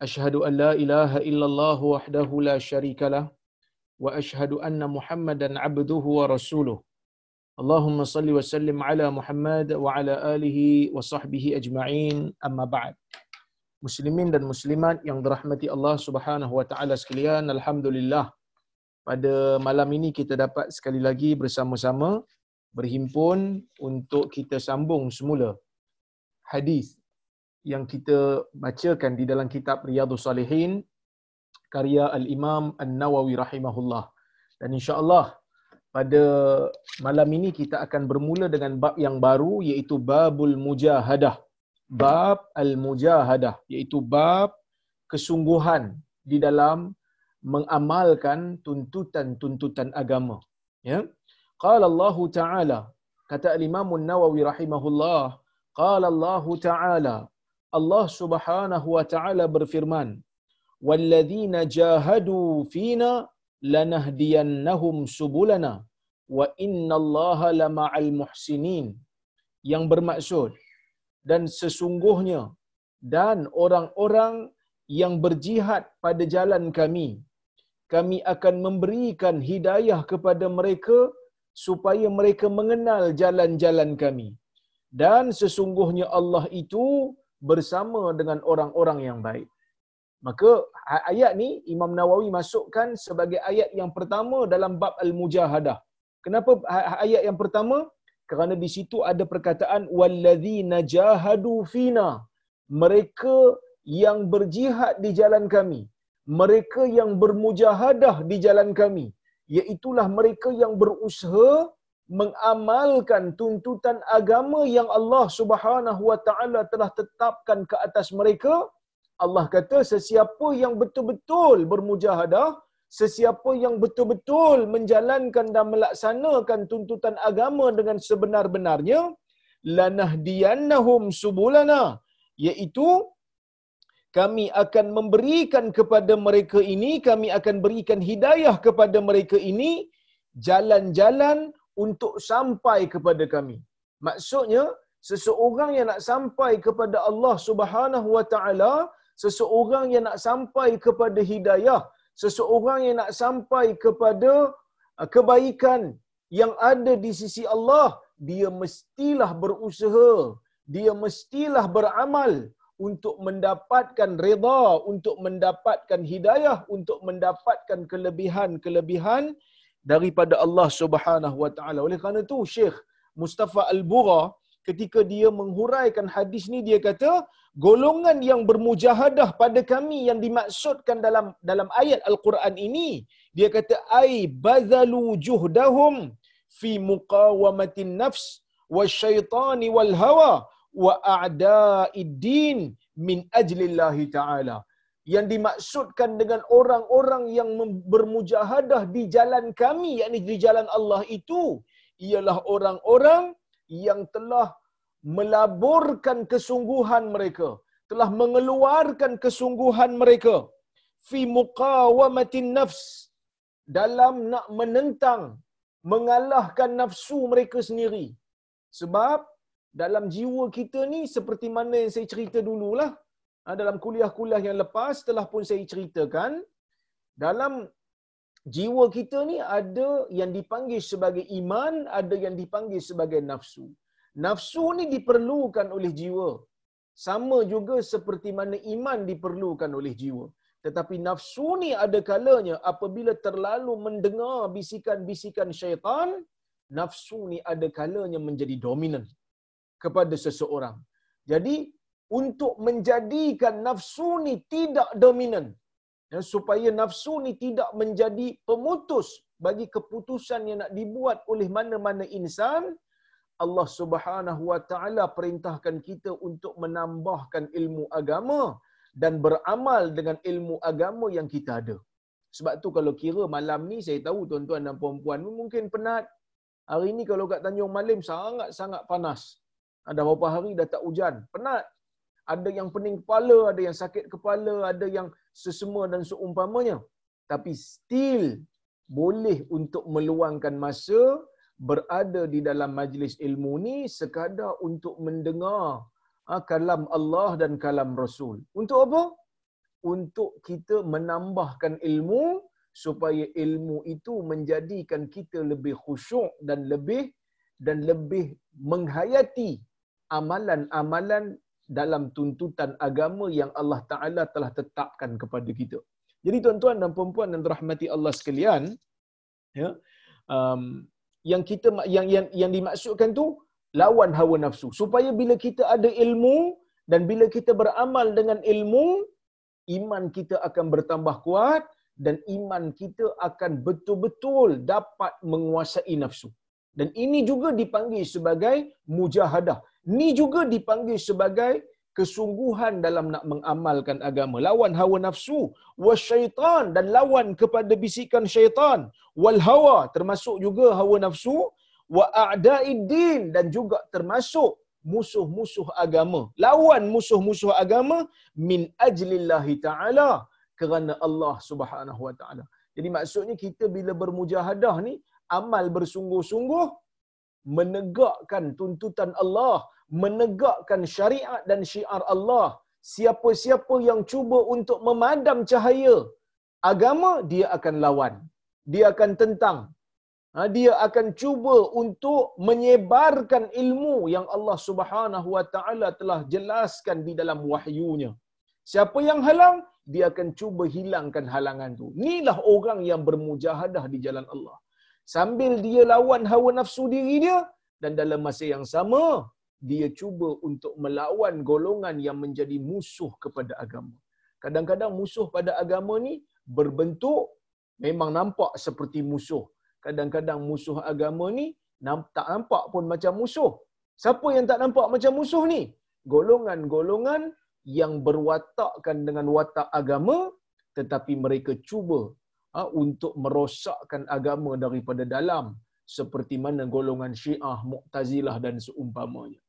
أشهد أن لا إله إلا الله وحده لا شريك له وأشهد أن محمدا عبده ورسوله اللهم صل وسلم على محمد وعلى آله وصحبه أجمعين أما بعد Muslimin dan muslimat yang dirahmati Allah subhanahu wa ta'ala sekalian Alhamdulillah. Pada malam ini kita dapat sekali lagi bersama-sama berhimpun untuk kita sambung semula hadis yang kita bacakan di dalam kitab Riyadhus Salihin karya Al-Imam An-Nawawi rahimahullah. Dan insya-Allah pada malam ini kita akan bermula dengan bab yang baru iaitu babul mujahadah. Bab al-mujahadah iaitu bab kesungguhan di dalam mengamalkan tuntutan-tuntutan agama. Ya. Qala Allah Ta'ala kata Al-Imam An-Nawawi rahimahullah, qala Allah Ta'ala Allah Subhanahu wa taala berfirman, "Walladzina jahadu fina lanahdiyannahum subulana wa innallaha lama'al muhsinin." Yang bermaksud dan sesungguhnya dan orang-orang yang berjihad pada jalan kami kami akan memberikan hidayah kepada mereka supaya mereka mengenal jalan-jalan kami dan sesungguhnya Allah itu bersama dengan orang-orang yang baik. Maka ayat ni Imam Nawawi masukkan sebagai ayat yang pertama dalam bab al-mujahadah. Kenapa ayat yang pertama? Kerana di situ ada perkataan walladzina jahadu fina. Mereka yang berjihad di jalan kami. Mereka yang bermujahadah di jalan kami. Iaitulah mereka yang berusaha mengamalkan tuntutan agama yang Allah Subhanahu wa taala telah tetapkan ke atas mereka Allah kata sesiapa yang betul-betul bermujahadah sesiapa yang betul-betul menjalankan dan melaksanakan tuntutan agama dengan sebenar-benarnya lanahdiyannahum subulana iaitu kami akan memberikan kepada mereka ini kami akan berikan hidayah kepada mereka ini jalan-jalan untuk sampai kepada kami. Maksudnya, seseorang yang nak sampai kepada Allah Subhanahu Wa Taala, seseorang yang nak sampai kepada hidayah, seseorang yang nak sampai kepada uh, kebaikan yang ada di sisi Allah, dia mestilah berusaha, dia mestilah beramal untuk mendapatkan reda, untuk mendapatkan hidayah, untuk mendapatkan kelebihan-kelebihan daripada Allah Subhanahu wa taala. Oleh kerana itu Syekh Mustafa Al-Bura ketika dia menghuraikan hadis ni dia kata golongan yang bermujahadah pada kami yang dimaksudkan dalam dalam ayat Al-Quran ini dia kata ai bazalu juhdahum fi muqawamatin nafs wasyaitani wal hawa wa a'da'id din min ajlillahi ta'ala yang dimaksudkan dengan orang-orang yang bermujahadah di jalan kami yakni di jalan Allah itu ialah orang-orang yang telah melaburkan kesungguhan mereka telah mengeluarkan kesungguhan mereka. Fi muqawamatin nafs dalam nak menentang mengalahkan nafsu mereka sendiri. Sebab dalam jiwa kita ni seperti mana yang saya cerita dululah dalam kuliah-kuliah yang lepas telah pun saya ceritakan dalam jiwa kita ni ada yang dipanggil sebagai iman, ada yang dipanggil sebagai nafsu. Nafsu ni diperlukan oleh jiwa. Sama juga seperti mana iman diperlukan oleh jiwa. Tetapi nafsu ni ada kalanya apabila terlalu mendengar bisikan-bisikan syaitan, nafsu ni ada kalanya menjadi dominan kepada seseorang. Jadi untuk menjadikan nafsu ni tidak dominan ya, supaya nafsu ni tidak menjadi pemutus bagi keputusan yang nak dibuat oleh mana-mana insan Allah Subhanahu wa taala perintahkan kita untuk menambahkan ilmu agama dan beramal dengan ilmu agama yang kita ada. Sebab tu kalau kira malam ni saya tahu tuan-tuan dan puan-puan mungkin penat. Hari ni kalau kat Tanjung Malim sangat-sangat panas. Ada beberapa hari dah tak hujan. Penat ada yang pening kepala, ada yang sakit kepala, ada yang sesemua dan seumpamanya. Tapi still boleh untuk meluangkan masa berada di dalam majlis ilmu ni sekadar untuk mendengar ha, kalam Allah dan kalam Rasul. Untuk apa? untuk kita menambahkan ilmu supaya ilmu itu menjadikan kita lebih khusyuk dan lebih dan lebih menghayati amalan-amalan dalam tuntutan agama yang Allah Taala telah tetapkan kepada kita. Jadi tuan-tuan dan puan-puan yang dirahmati Allah sekalian, ya, um, yang kita yang yang yang dimaksudkan tu lawan hawa nafsu supaya bila kita ada ilmu dan bila kita beramal dengan ilmu iman kita akan bertambah kuat dan iman kita akan betul-betul dapat menguasai nafsu. Dan ini juga dipanggil sebagai mujahadah. Ini juga dipanggil sebagai kesungguhan dalam nak mengamalkan agama. Lawan hawa nafsu, wasyaitan dan lawan kepada bisikan syaitan, wal hawa termasuk juga hawa nafsu, wa a'da'iddin dan juga termasuk musuh-musuh agama. Lawan musuh-musuh agama min ajlillahi ta'ala kerana Allah Subhanahu wa taala. Jadi maksudnya kita bila bermujahadah ni amal bersungguh-sungguh menegakkan tuntutan Allah, menegakkan syariat dan syiar Allah. Siapa-siapa yang cuba untuk memadam cahaya agama, dia akan lawan. Dia akan tentang. Ha, dia akan cuba untuk menyebarkan ilmu yang Allah Subhanahu Wa Taala telah jelaskan di dalam wahyunya. Siapa yang halang, dia akan cuba hilangkan halangan tu. Inilah orang yang bermujahadah di jalan Allah. Sambil dia lawan hawa nafsu diri dia dan dalam masa yang sama dia cuba untuk melawan golongan yang menjadi musuh kepada agama. Kadang-kadang musuh pada agama ni berbentuk memang nampak seperti musuh. Kadang-kadang musuh agama ni tak nampak pun macam musuh. Siapa yang tak nampak macam musuh ni? Golongan-golongan yang berwatakkan dengan watak agama tetapi mereka cuba untuk merosakkan agama daripada dalam seperti mana golongan Syiah, Mu'tazilah dan seumpamanya.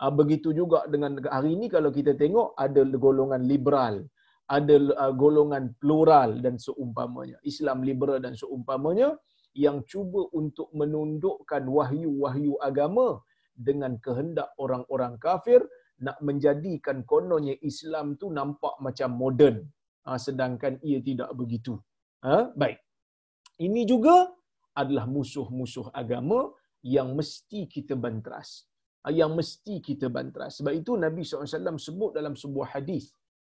Ha, begitu juga dengan hari ini kalau kita tengok ada golongan liberal, ada uh, golongan plural dan seumpamanya. Islam liberal dan seumpamanya yang cuba untuk menundukkan wahyu-wahyu agama dengan kehendak orang-orang kafir nak menjadikan kononnya Islam tu nampak macam moden ha, sedangkan ia tidak begitu. Ha? Baik. Ini juga adalah musuh-musuh agama yang mesti kita bantras. Ha, yang mesti kita bantras. Sebab itu Nabi SAW sebut dalam sebuah hadis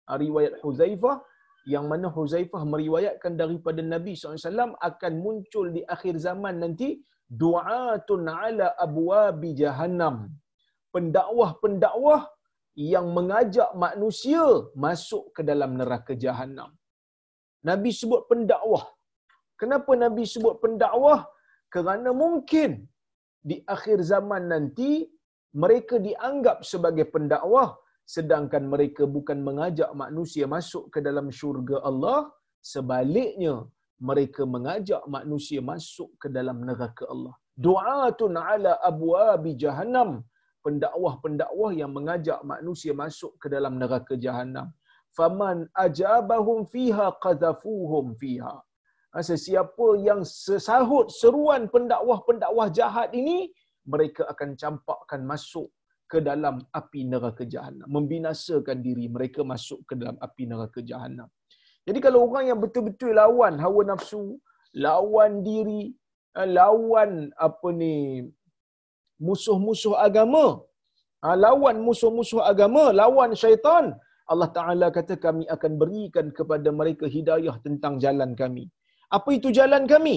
ha, riwayat Huzaifah yang mana Huzaifah meriwayatkan daripada Nabi SAW akan muncul di akhir zaman nanti du'atun ala abwabi jahannam pendakwah-pendakwah yang mengajak manusia masuk ke dalam neraka jahanam. Nabi sebut pendakwah. Kenapa Nabi sebut pendakwah? Kerana mungkin di akhir zaman nanti mereka dianggap sebagai pendakwah sedangkan mereka bukan mengajak manusia masuk ke dalam syurga Allah sebaliknya mereka mengajak manusia masuk ke dalam neraka Allah. Du'atun ala abwabi jahannam pendakwah-pendakwah yang mengajak manusia masuk ke dalam neraka jahanam. Faman ajabahum fiha qadhafuhum fiha. Ha, sesiapa yang sesahut seruan pendakwah-pendakwah jahat ini, mereka akan campakkan masuk ke dalam api neraka jahanam. Membinasakan diri mereka masuk ke dalam api neraka jahanam. Jadi kalau orang yang betul-betul lawan hawa nafsu, lawan diri, ha, lawan apa ni musuh-musuh agama. Ha, lawan musuh-musuh agama, lawan syaitan. Allah Ta'ala kata kami akan berikan kepada mereka hidayah tentang jalan kami. Apa itu jalan kami?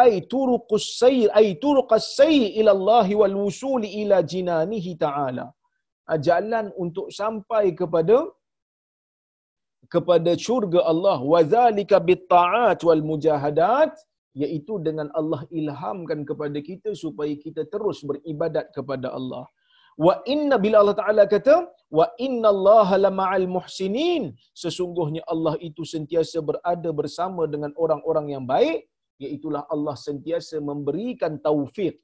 Ay turuqus sayr, ay turuqas sayr ila Allah wal wusuli ila jinanihi ta'ala. Ha, jalan untuk sampai kepada kepada syurga Allah wa zalika bit ta'at wal mujahadat iaitu dengan Allah ilhamkan kepada kita supaya kita terus beribadat kepada Allah. Wa inna bila Allah Taala kata wa inna Allah la ma'al muhsinin sesungguhnya Allah itu sentiasa berada bersama dengan orang-orang yang baik iaitu Allah sentiasa memberikan taufik.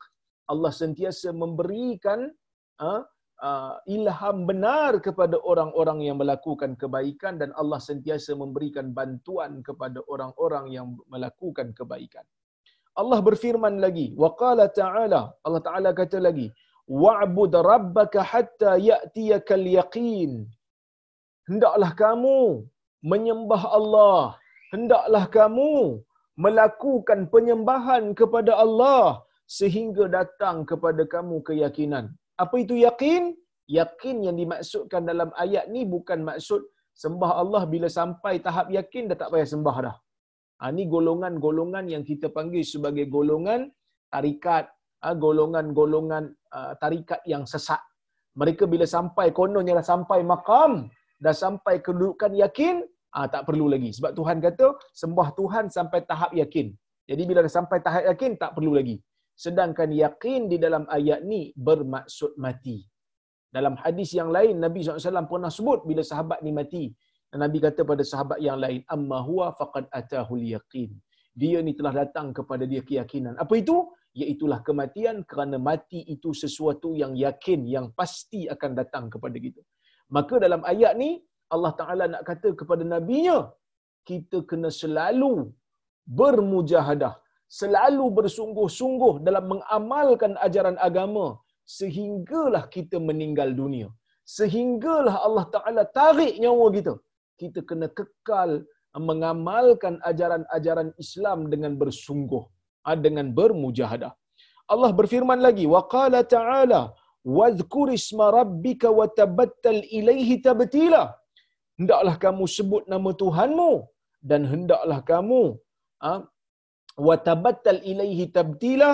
Allah sentiasa memberikan uh, uh, ilham benar kepada orang-orang yang melakukan kebaikan dan Allah sentiasa memberikan bantuan kepada orang-orang yang melakukan kebaikan. Allah berfirman lagi, wa qala ta'ala, Allah Ta'ala kata lagi, wa'bud rabbaka hatta ya'tiyakal yaqin. Hendaklah kamu menyembah Allah. Hendaklah kamu melakukan penyembahan kepada Allah sehingga datang kepada kamu keyakinan. Apa itu yakin? Yakin yang dimaksudkan dalam ayat ni bukan maksud sembah Allah bila sampai tahap yakin dah tak payah sembah dah. Ha, ini golongan-golongan yang kita panggil sebagai golongan tarikat, golongan-golongan uh, tarikat yang sesat. Mereka bila sampai kononnya dah sampai makam, dah sampai kedudukan yakin, ah tak perlu lagi. Sebab Tuhan kata sembah Tuhan sampai tahap yakin. Jadi bila dah sampai tahap yakin tak perlu lagi. Sedangkan yakin di dalam ayat ni bermaksud mati. Dalam hadis yang lain Nabi SAW pernah sebut bila sahabat ni mati. Dan Nabi kata pada sahabat yang lain, amma huwa faqad atahul yaqin. Dia ni telah datang kepada dia keyakinan. Apa itu? Iaitulah kematian kerana mati itu sesuatu yang yakin, yang pasti akan datang kepada kita. Maka dalam ayat ni, Allah Ta'ala nak kata kepada Nabi-Nya, kita kena selalu bermujahadah, selalu bersungguh-sungguh dalam mengamalkan ajaran agama sehinggalah kita meninggal dunia. Sehinggalah Allah Ta'ala tarik nyawa kita. Kita kena kekal mengamalkan ajaran-ajaran Islam dengan bersungguh, dengan bermujahadah. Allah berfirman lagi, wa qala ta'ala wadhkur isma rabbika wa tabattal ilaihi tabtila. Hendaklah kamu sebut nama Tuhanmu dan hendaklah kamu ha, wa tabattal ilaihi tabtila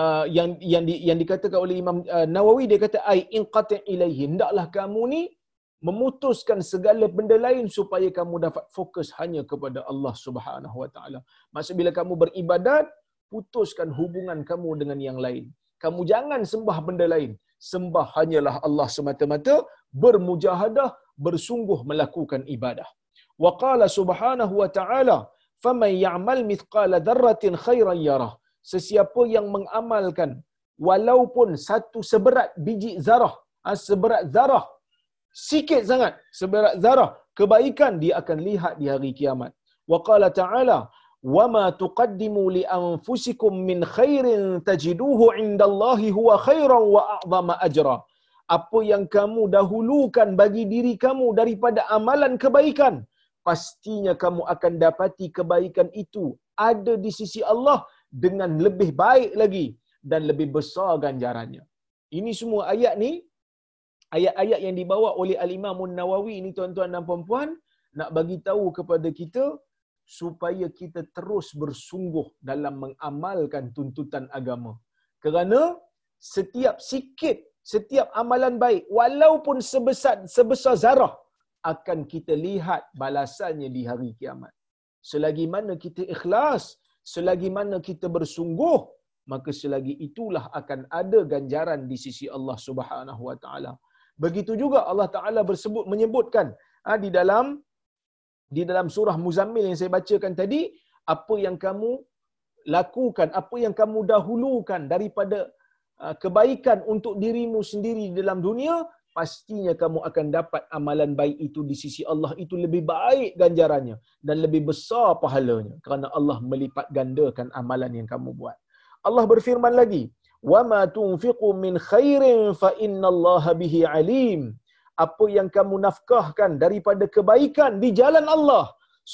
ah, yang yang di, yang dikatakan oleh Imam ah, Nawawi dia kata ai inqati ilaihi hendaklah kamu ni memutuskan segala benda lain supaya kamu dapat fokus hanya kepada Allah Subhanahu wa taala. Maksud bila kamu beribadat, putuskan hubungan kamu dengan yang lain. Kamu jangan sembah benda lain. Sembah hanyalah Allah semata-mata, bermujahadah, bersungguh melakukan ibadah. Wa qala subhanahu wa ta'ala, "Faman ya'mal mithqala dzarratin khairan yarah." Sesiapa yang mengamalkan walaupun satu seberat biji zarah, ha, seberat zarah, sikit sangat seberat zarah kebaikan dia akan lihat di hari kiamat. Wa qala ta'ala, "Wama tuqaddimu li anfusikum min khairin tajiduhu 'indallahi huwa khairan wa a'zama ajra." apa yang kamu dahulukan bagi diri kamu daripada amalan kebaikan, pastinya kamu akan dapati kebaikan itu ada di sisi Allah dengan lebih baik lagi dan lebih besar ganjarannya. Ini semua ayat ni, ayat-ayat yang dibawa oleh Al-Imam Nawawi ini tuan-tuan dan puan-puan, nak bagi tahu kepada kita supaya kita terus bersungguh dalam mengamalkan tuntutan agama. Kerana setiap sikit setiap amalan baik walaupun sebesar sebesar zarah akan kita lihat balasannya di hari kiamat. Selagi mana kita ikhlas, selagi mana kita bersungguh, maka selagi itulah akan ada ganjaran di sisi Allah Subhanahu wa taala. Begitu juga Allah Taala bersebut menyebutkan ha, di dalam di dalam surah Muzammil yang saya bacakan tadi, apa yang kamu lakukan, apa yang kamu dahulukan daripada Ah, kebaikan untuk dirimu sendiri di dalam dunia, pastinya kamu akan dapat amalan baik itu di sisi Allah itu lebih baik ganjarannya dan lebih besar pahalanya kerana Allah melipat gandakan amalan yang kamu buat. Allah berfirman lagi, "Wa ma tunfiqu min khairin fa innallaha bihi alim." Apa yang kamu nafkahkan daripada kebaikan di jalan Allah,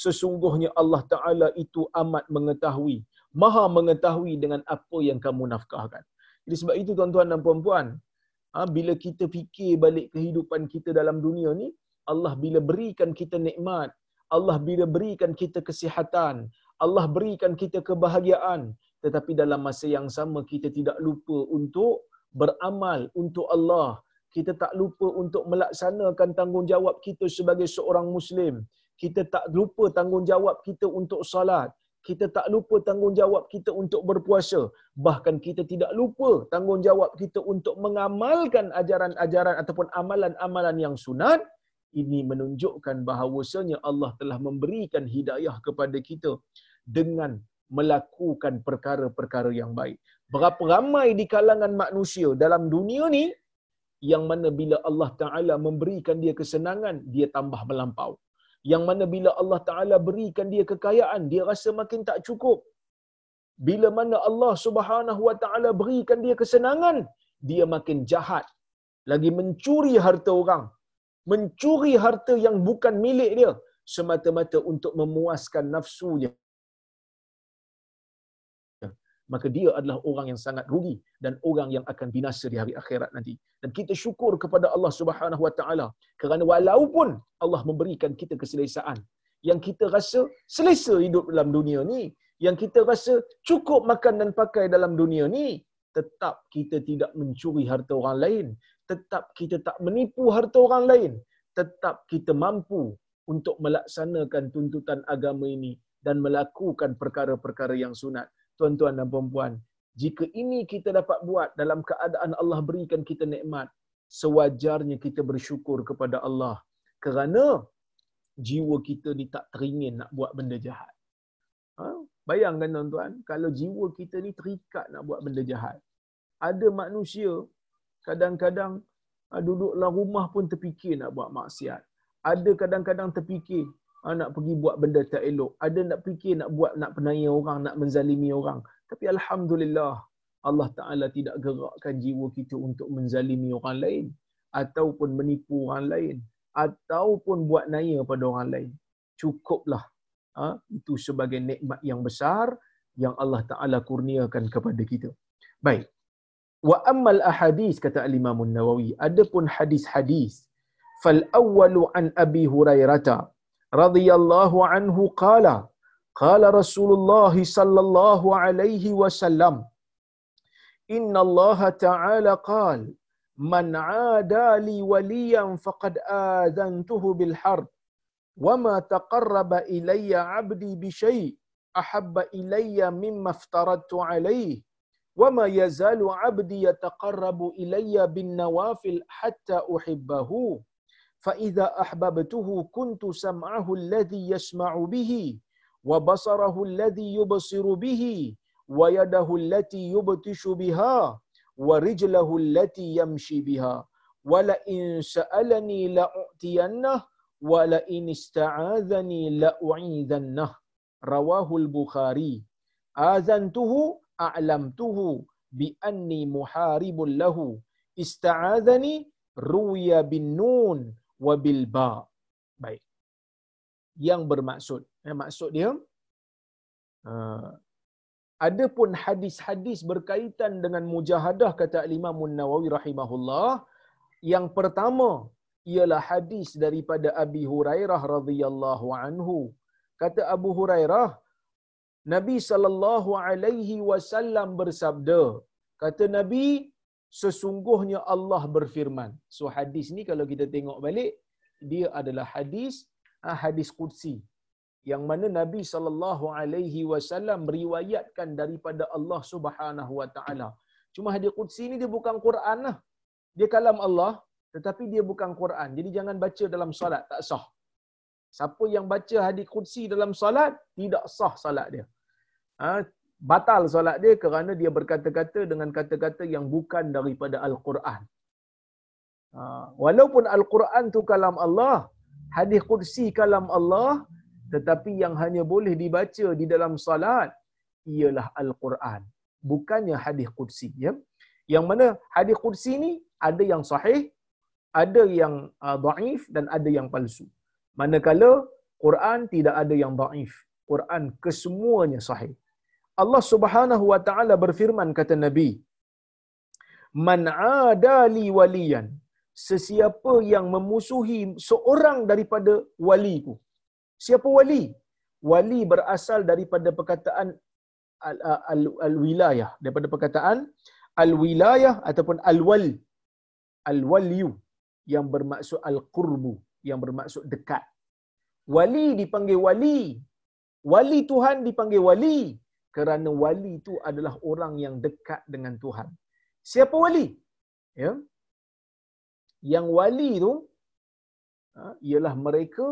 sesungguhnya Allah Taala itu amat mengetahui, Maha mengetahui dengan apa yang kamu nafkahkan. Jadi sebab itu tuan-tuan dan puan-puan, ha, bila kita fikir balik kehidupan kita dalam dunia ni, Allah bila berikan kita nikmat, Allah bila berikan kita kesihatan, Allah berikan kita kebahagiaan, tetapi dalam masa yang sama kita tidak lupa untuk beramal untuk Allah. Kita tak lupa untuk melaksanakan tanggungjawab kita sebagai seorang Muslim. Kita tak lupa tanggungjawab kita untuk salat kita tak lupa tanggungjawab kita untuk berpuasa. Bahkan kita tidak lupa tanggungjawab kita untuk mengamalkan ajaran-ajaran ataupun amalan-amalan yang sunat. Ini menunjukkan bahawasanya Allah telah memberikan hidayah kepada kita dengan melakukan perkara-perkara yang baik. Berapa ramai di kalangan manusia dalam dunia ni yang mana bila Allah Ta'ala memberikan dia kesenangan, dia tambah melampau. Yang mana bila Allah Taala berikan dia kekayaan dia rasa makin tak cukup. Bila mana Allah Subhanahu wa taala berikan dia kesenangan dia makin jahat. Lagi mencuri harta orang. Mencuri harta yang bukan milik dia. Semata-mata untuk memuaskan nafsunya maka dia adalah orang yang sangat rugi dan orang yang akan binasa di hari akhirat nanti. Dan kita syukur kepada Allah Subhanahu Wa Taala kerana walaupun Allah memberikan kita keselesaan yang kita rasa selesa hidup dalam dunia ni, yang kita rasa cukup makan dan pakai dalam dunia ni, tetap kita tidak mencuri harta orang lain, tetap kita tak menipu harta orang lain, tetap kita mampu untuk melaksanakan tuntutan agama ini dan melakukan perkara-perkara yang sunat tuan-tuan dan puan-puan, jika ini kita dapat buat dalam keadaan Allah berikan kita nikmat, sewajarnya kita bersyukur kepada Allah kerana jiwa kita ni tak teringin nak buat benda jahat. Ha? Bayangkan tuan-tuan, kalau jiwa kita ni terikat nak buat benda jahat. Ada manusia kadang-kadang ha, duduk dalam rumah pun terfikir nak buat maksiat. Ada kadang-kadang terfikir Ah, nak pergi buat benda tak elok. Ada nak fikir nak buat nak penaya orang, nak menzalimi orang. Tapi alhamdulillah Allah Taala tidak gerakkan jiwa kita untuk menzalimi orang lain ataupun menipu orang lain ataupun buat naya pada orang lain. Cukuplah. Ha? itu sebagai nikmat yang besar yang Allah Taala kurniakan kepada kita. Baik. Wa ammal ahadis kata al-Imam An-Nawawi, adapun hadis-hadis fal awwalu an Abi Hurairah رضي الله عنه قال قال رسول الله صلى الله عليه وسلم إن الله تعالى قال من عادى لي وليا فقد آذنته بالحرب وما تقرب إلي عبدي بشيء أحب إلي مما افترضت عليه وما يزال عبدي يتقرب إلي بالنوافل حتى أحبه. فإذا أحببته كنت سمعه الذي يسمع به وبصره الذي يبصر به ويده التي يبتش بها ورجله التي يمشي بها. ولئن سألني لأعطينه ولئن استعاذني لأعيذنه. رواه البخاري. آذنته أعلمته بأني محارب له. استعاذني روي بالنون. Wabil ba. Baik. Yang bermaksud, eh, maksud dia uh, ada pun hadis-hadis berkaitan dengan mujahadah kata Imam Nawawi rahimahullah. Yang pertama ialah hadis daripada Abi Hurairah radhiyallahu anhu. Kata Abu Hurairah, Nabi sallallahu alaihi wasallam bersabda, kata Nabi sesungguhnya Allah berfirman. So hadis ni kalau kita tengok balik dia adalah hadis ah, hadis qudsi yang mana Nabi sallallahu alaihi wasallam meriwayatkan daripada Allah Subhanahu wa taala. Cuma hadis qudsi ni dia bukan Quran lah. Dia kalam Allah tetapi dia bukan Quran. Jadi jangan baca dalam solat tak sah. Siapa yang baca hadis qudsi dalam solat tidak sah solat dia. Ha, batal solat dia kerana dia berkata-kata dengan kata-kata yang bukan daripada Al-Quran. Ha, walaupun Al-Quran tu kalam Allah, hadis kursi kalam Allah, tetapi yang hanya boleh dibaca di dalam salat ialah Al-Quran. Bukannya hadis kursi. Ya? Yang mana hadis kursi ni ada yang sahih, ada yang uh, da'if dan ada yang palsu. Manakala Quran tidak ada yang da'if. Quran kesemuanya sahih. Allah Subhanahu wa taala berfirman kata Nabi Man adali waliyan. Sesiapa yang memusuhi seorang daripada waliku. Siapa wali? Wali berasal daripada perkataan al-wilayah. Daripada perkataan al-wilayah ataupun al-wal. Al-waliyu yang bermaksud al-qurbu yang bermaksud dekat. Wali dipanggil wali. Wali Tuhan dipanggil wali kerana wali itu adalah orang yang dekat dengan Tuhan. Siapa wali? Ya. Yang wali itu ha, ialah mereka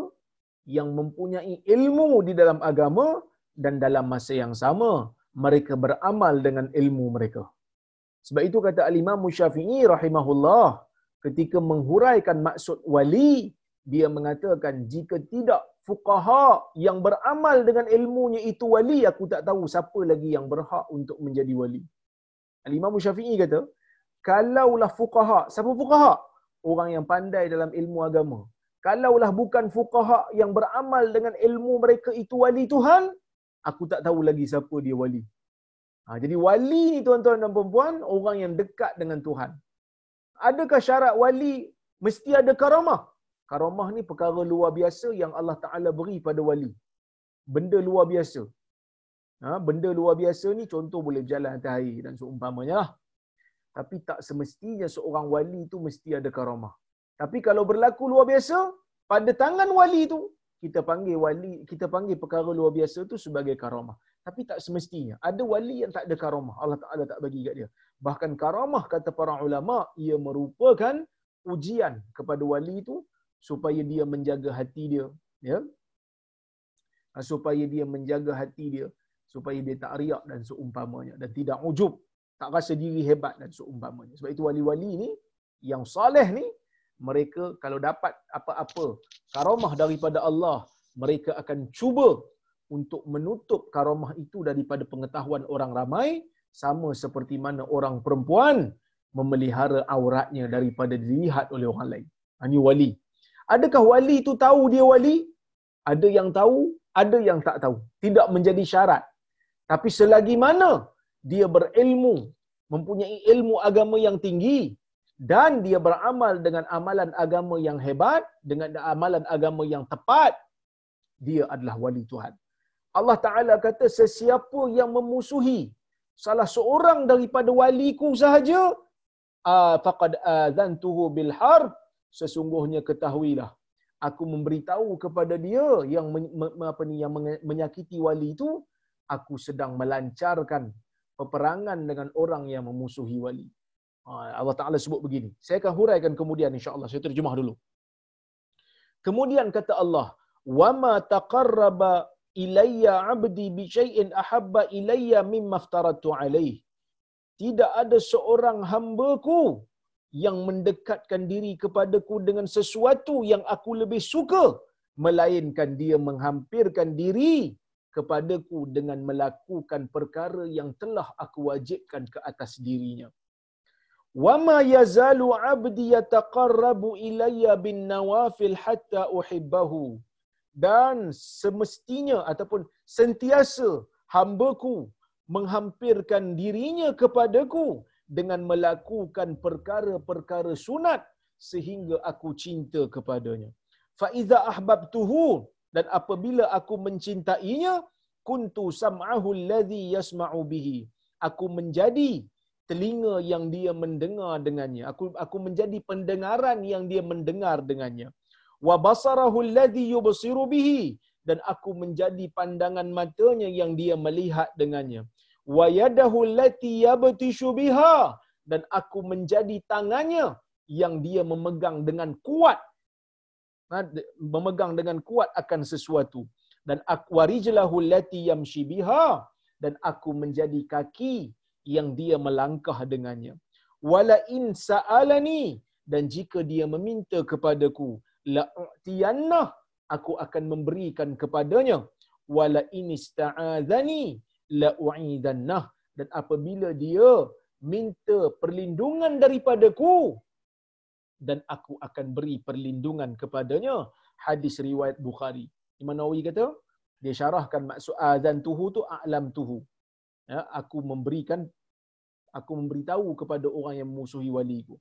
yang mempunyai ilmu di dalam agama dan dalam masa yang sama mereka beramal dengan ilmu mereka. Sebab itu kata al-Imam Syafi'i rahimahullah ketika menghuraikan maksud wali dia mengatakan jika tidak fuqaha yang beramal dengan ilmunya itu wali aku tak tahu siapa lagi yang berhak untuk menjadi wali Al-Imam Syafi'i kata kalaulah fuqaha siapa fuqaha orang yang pandai dalam ilmu agama kalaulah bukan fuqaha yang beramal dengan ilmu mereka itu wali Tuhan, aku tak tahu lagi siapa dia wali. Ha, jadi wali ni tuan-tuan dan puan orang yang dekat dengan Tuhan. Adakah syarat wali mesti ada karamah? Karamah ni perkara luar biasa yang Allah Ta'ala beri pada wali. Benda luar biasa. Ha, benda luar biasa ni contoh boleh berjalan atas air dan seumpamanya lah. Tapi tak semestinya seorang wali tu mesti ada karamah. Tapi kalau berlaku luar biasa, pada tangan wali tu, kita panggil wali, kita panggil perkara luar biasa tu sebagai karamah. Tapi tak semestinya. Ada wali yang tak ada karamah. Allah Ta'ala tak bagi kat dia. Bahkan karamah, kata para ulama, ia merupakan ujian kepada wali tu supaya dia menjaga hati dia. Ya? Supaya dia menjaga hati dia. Supaya dia tak riak dan seumpamanya. Dan tidak ujub. Tak rasa diri hebat dan seumpamanya. Sebab itu wali-wali ni, yang saleh ni, mereka kalau dapat apa-apa karamah daripada Allah, mereka akan cuba untuk menutup karamah itu daripada pengetahuan orang ramai sama seperti mana orang perempuan memelihara auratnya daripada dilihat oleh orang lain. Ini ha, wali. Adakah wali itu tahu dia wali? Ada yang tahu, ada yang tak tahu. Tidak menjadi syarat. Tapi selagi mana dia berilmu, mempunyai ilmu agama yang tinggi, dan dia beramal dengan amalan agama yang hebat, dengan amalan agama yang tepat, dia adalah wali Tuhan. Allah Ta'ala kata, sesiapa yang memusuhi salah seorang daripada waliku sahaja, faqad azantuhu bil harb, sesungguhnya ketahuilah aku memberitahu kepada dia yang apa ni yang menyakiti wali itu aku sedang melancarkan peperangan dengan orang yang memusuhi wali. Ha, Allah Taala sebut begini. Saya akan huraikan kemudian insyaallah. Saya terjemah dulu. Kemudian kata Allah wa ma taqarraba ilayya abdi bi shay'in ahabba ilayya mimma aftaratu alayh. Tidak ada seorang hambaku yang mendekatkan diri kepadaku dengan sesuatu yang aku lebih suka melainkan dia menghampirkan diri kepadaku dengan melakukan perkara yang telah aku wajibkan ke atas dirinya. Wama yazalu abdi yataqarrabu ilayya bin nawafil hatta uhibbahu. Dan semestinya ataupun sentiasa hambaku menghampirkan dirinya kepadaku dengan melakukan perkara-perkara sunat sehingga aku cinta kepadanya. Faiza ahbabtuhu dan apabila aku mencintainya kuntu sam'ahu alladhi yasma'u bihi. Aku menjadi telinga yang dia mendengar dengannya. Aku aku menjadi pendengaran yang dia mendengar dengannya. Wa basarahu alladhi yubsiru bihi dan aku menjadi pandangan matanya yang dia melihat dengannya. Wa yadahu allati yabtishu biha. Dan aku menjadi tangannya yang dia memegang dengan kuat. Ha, memegang dengan kuat akan sesuatu. Dan aku warijlahu allati yamshi biha. Dan aku menjadi kaki yang dia melangkah dengannya. Wala in sa'alani. Dan jika dia meminta kepadaku la u'tiyannah aku akan memberikan kepadanya. Wala in la u'idannah dan apabila dia minta perlindungan daripadaku dan aku akan beri perlindungan kepadanya hadis riwayat Bukhari Imam Nawawi kata dia syarahkan maksud azan tuhu tu a'lam tuhu ya, aku memberikan aku memberitahu kepada orang yang memusuhi waliku.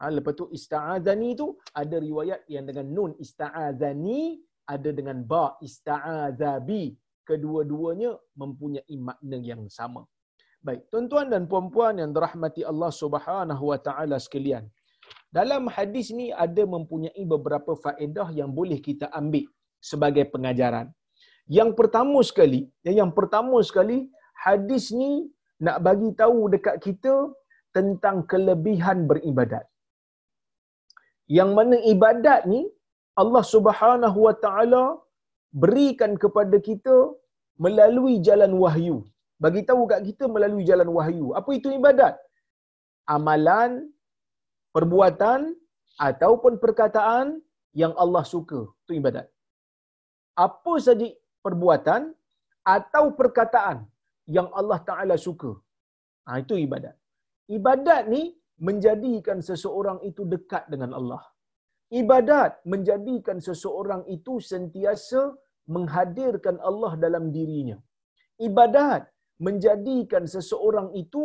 Ha, lepas tu ista'adzani tu ada riwayat yang dengan nun ista'adzani ada dengan ba ista'adzabi. Kedua-duanya mempunyai makna yang sama. Baik, tuan-tuan dan puan-puan yang dirahmati Allah Subhanahu wa taala sekalian. Dalam hadis ni ada mempunyai beberapa faedah yang boleh kita ambil sebagai pengajaran. Yang pertama sekali, yang pertama sekali hadis ni nak bagi tahu dekat kita tentang kelebihan beribadat. Yang mana ibadat ni Allah Subhanahu Wa Taala berikan kepada kita melalui jalan wahyu. Bagi tahu kat kita melalui jalan wahyu. Apa itu ibadat? Amalan, perbuatan ataupun perkataan yang Allah suka. Itu ibadat. Apa saja perbuatan atau perkataan yang Allah Ta'ala suka. Ha, itu ibadat. Ibadat ni menjadikan seseorang itu dekat dengan Allah. Ibadat menjadikan seseorang itu sentiasa menghadirkan Allah dalam dirinya. Ibadat menjadikan seseorang itu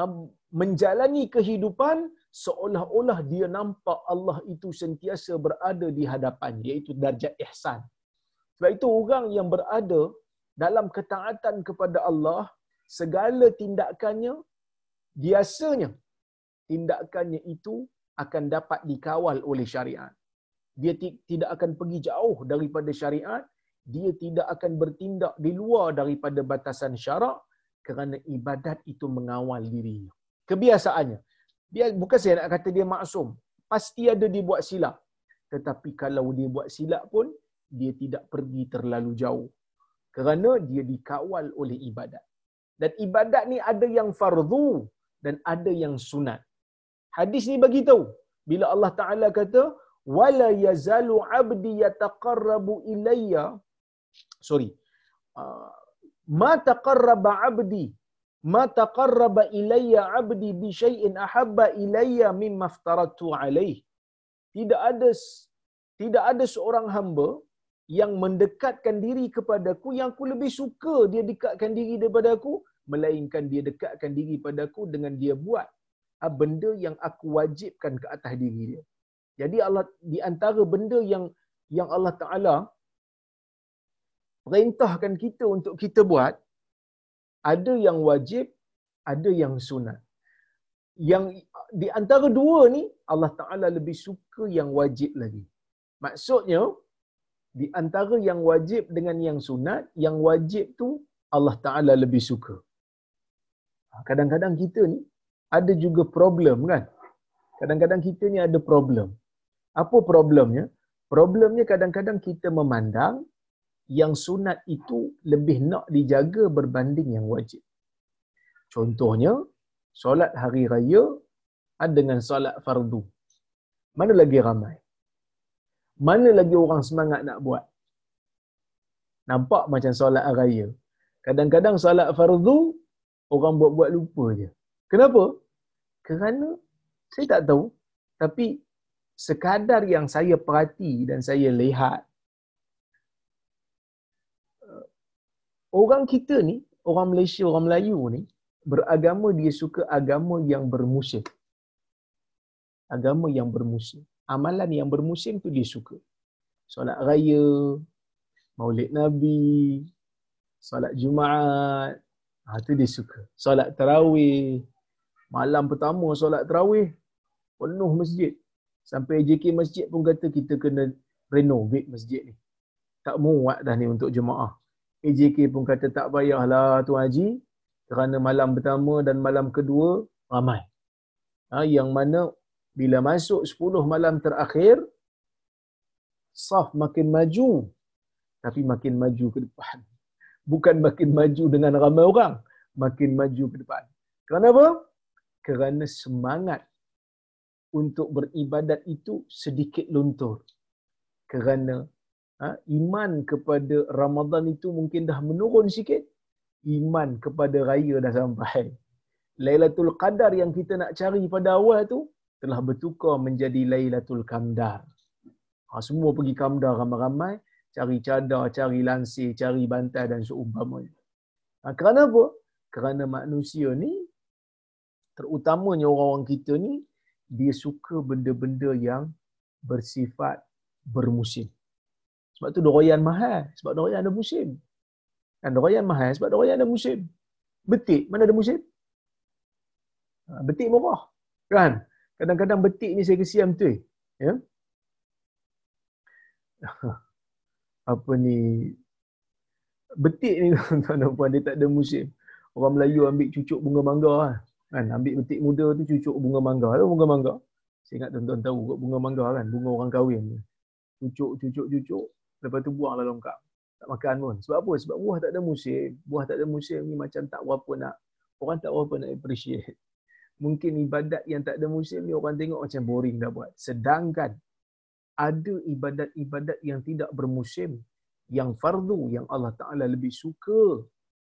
um, menjalani kehidupan seolah-olah dia nampak Allah itu sentiasa berada di hadapannya iaitu darjat ihsan. Sebab itu orang yang berada dalam ketaatan kepada Allah segala tindakannya biasanya tindakannya itu akan dapat dikawal oleh syariat. Dia tidak akan pergi jauh daripada syariat, dia tidak akan bertindak di luar daripada batasan syarak kerana ibadat itu mengawal dirinya. Kebiasaannya. Dia bukan saya nak kata dia maksum. Pasti ada dia buat silap. Tetapi kalau dia buat silap pun dia tidak pergi terlalu jauh. Kerana dia dikawal oleh ibadat. Dan ibadat ni ada yang fardu dan ada yang sunat. Hadis ni bagi tahu bila Allah Taala kata wala yazalu abdi yataqarrabu ilayya sorry uh, ma taqarraba abdi ma taqarraba ilayya abdi bi syai'in ahabba ilayya mimma aftaratu alayh tidak ada tidak ada seorang hamba yang mendekatkan diri kepadaku yang aku lebih suka dia dekatkan diri daripada aku melainkan dia dekatkan diri padaku dengan dia buat ah, benda yang aku wajibkan ke atas diri dia. Jadi Allah di antara benda yang yang Allah Taala perintahkan kita untuk kita buat ada yang wajib, ada yang sunat. Yang di antara dua ni Allah Taala lebih suka yang wajib lagi. Maksudnya di antara yang wajib dengan yang sunat, yang wajib tu Allah Taala lebih suka. Kadang-kadang kita ni ada juga problem kan? Kadang-kadang kita ni ada problem. Apa problemnya? Problemnya kadang-kadang kita memandang yang sunat itu lebih nak dijaga berbanding yang wajib. Contohnya, solat hari raya dengan solat fardu. Mana lagi ramai? Mana lagi orang semangat nak buat? Nampak macam solat raya. Kadang-kadang solat fardu, orang buat-buat lupa je. Kenapa? Kerana saya tak tahu. Tapi sekadar yang saya perhati dan saya lihat orang kita ni, orang Malaysia, orang Melayu ni, beragama dia suka agama yang bermusim. Agama yang bermusim. Amalan yang bermusim tu dia suka. Solat raya, maulid Nabi, solat Jumaat, ha, tu dia suka. Solat tarawih, malam pertama solat tarawih, penuh masjid. Sampai JK masjid pun kata kita kena renovate masjid ni. Tak muat dah ni untuk jemaah. AJK pun kata tak payahlah Tuan Haji kerana malam pertama dan malam kedua ramai. Ha, yang mana bila masuk 10 malam terakhir saf makin maju tapi makin maju ke depan. Bukan makin maju dengan ramai orang, makin maju ke depan. Kenapa? Kerana semangat untuk beribadat itu sedikit luntur. Kerana ha, iman kepada Ramadan itu mungkin dah menurun sikit. Iman kepada raya dah sampai. Lailatul Qadar yang kita nak cari pada awal tu telah bertukar menjadi Lailatul Qamdar. Ha, semua pergi Qamdar ramai-ramai, cari cadar, cari lansir, cari bantai dan seumpamanya. Ha, kerana apa? Kerana manusia ni, terutamanya orang-orang kita ni, dia suka benda-benda yang bersifat bermusim. Sebab tu doroyan mahal. Sebab doroyan ada musim. Kan doroyan mahal sebab doroyan ada musim. Betik, mana ada musim? Ha, betik murah. Kan? Kadang-kadang betik ni saya kesiam tu. Ya? Apa ni? Betik ni tuan-tuan dan puan dia tak ada musim. Orang Melayu ambil cucuk bunga mangga lah. Kan? Ambil betik muda tu cucuk bunga mangga. Ada bunga mangga. Saya ingat tuan-tuan tahu bunga mangga kan. Bunga orang kahwin. Cucuk, cucuk, cucuk. Lepas tu buanglah longkap. Tak makan pun. Sebab apa? Sebab buah tak ada musim. Buah tak ada musim ni macam tak berapa nak. Orang tak berapa nak appreciate. Mungkin ibadat yang tak ada musim ni orang tengok macam boring dah buat. Sedangkan ada ibadat-ibadat yang tidak bermusim. Yang fardu yang Allah Ta'ala lebih suka.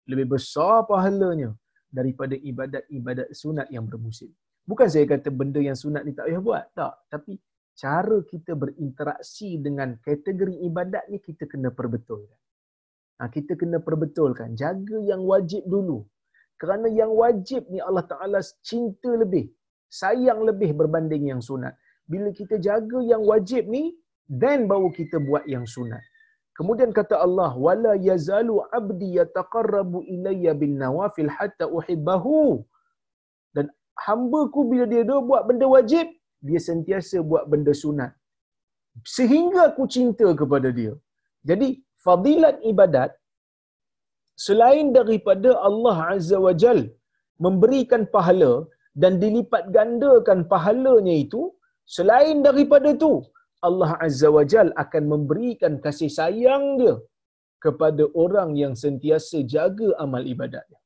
Lebih besar pahalanya daripada ibadat-ibadat sunat yang bermusim. Bukan saya kata benda yang sunat ni tak payah buat. Tak. Tapi cara kita berinteraksi dengan kategori ibadat ni kita kena perbetulkan. Ha, kita kena perbetulkan. Jaga yang wajib dulu. Kerana yang wajib ni Allah Ta'ala cinta lebih. Sayang lebih berbanding yang sunat. Bila kita jaga yang wajib ni, then baru kita buat yang sunat. Kemudian kata Allah, wala yazalu abdi yataqarrabu ilayya bin nawafil hatta uhibbahu. Dan hamba ku bila dia dah buat benda wajib, dia sentiasa buat benda sunat. Sehingga aku cinta kepada dia. Jadi, fadilat ibadat, selain daripada Allah Azza wa Jal memberikan pahala dan dilipat gandakan pahalanya itu, selain daripada itu, Allah Azza wa Jal akan memberikan kasih sayang dia kepada orang yang sentiasa jaga amal ibadatnya.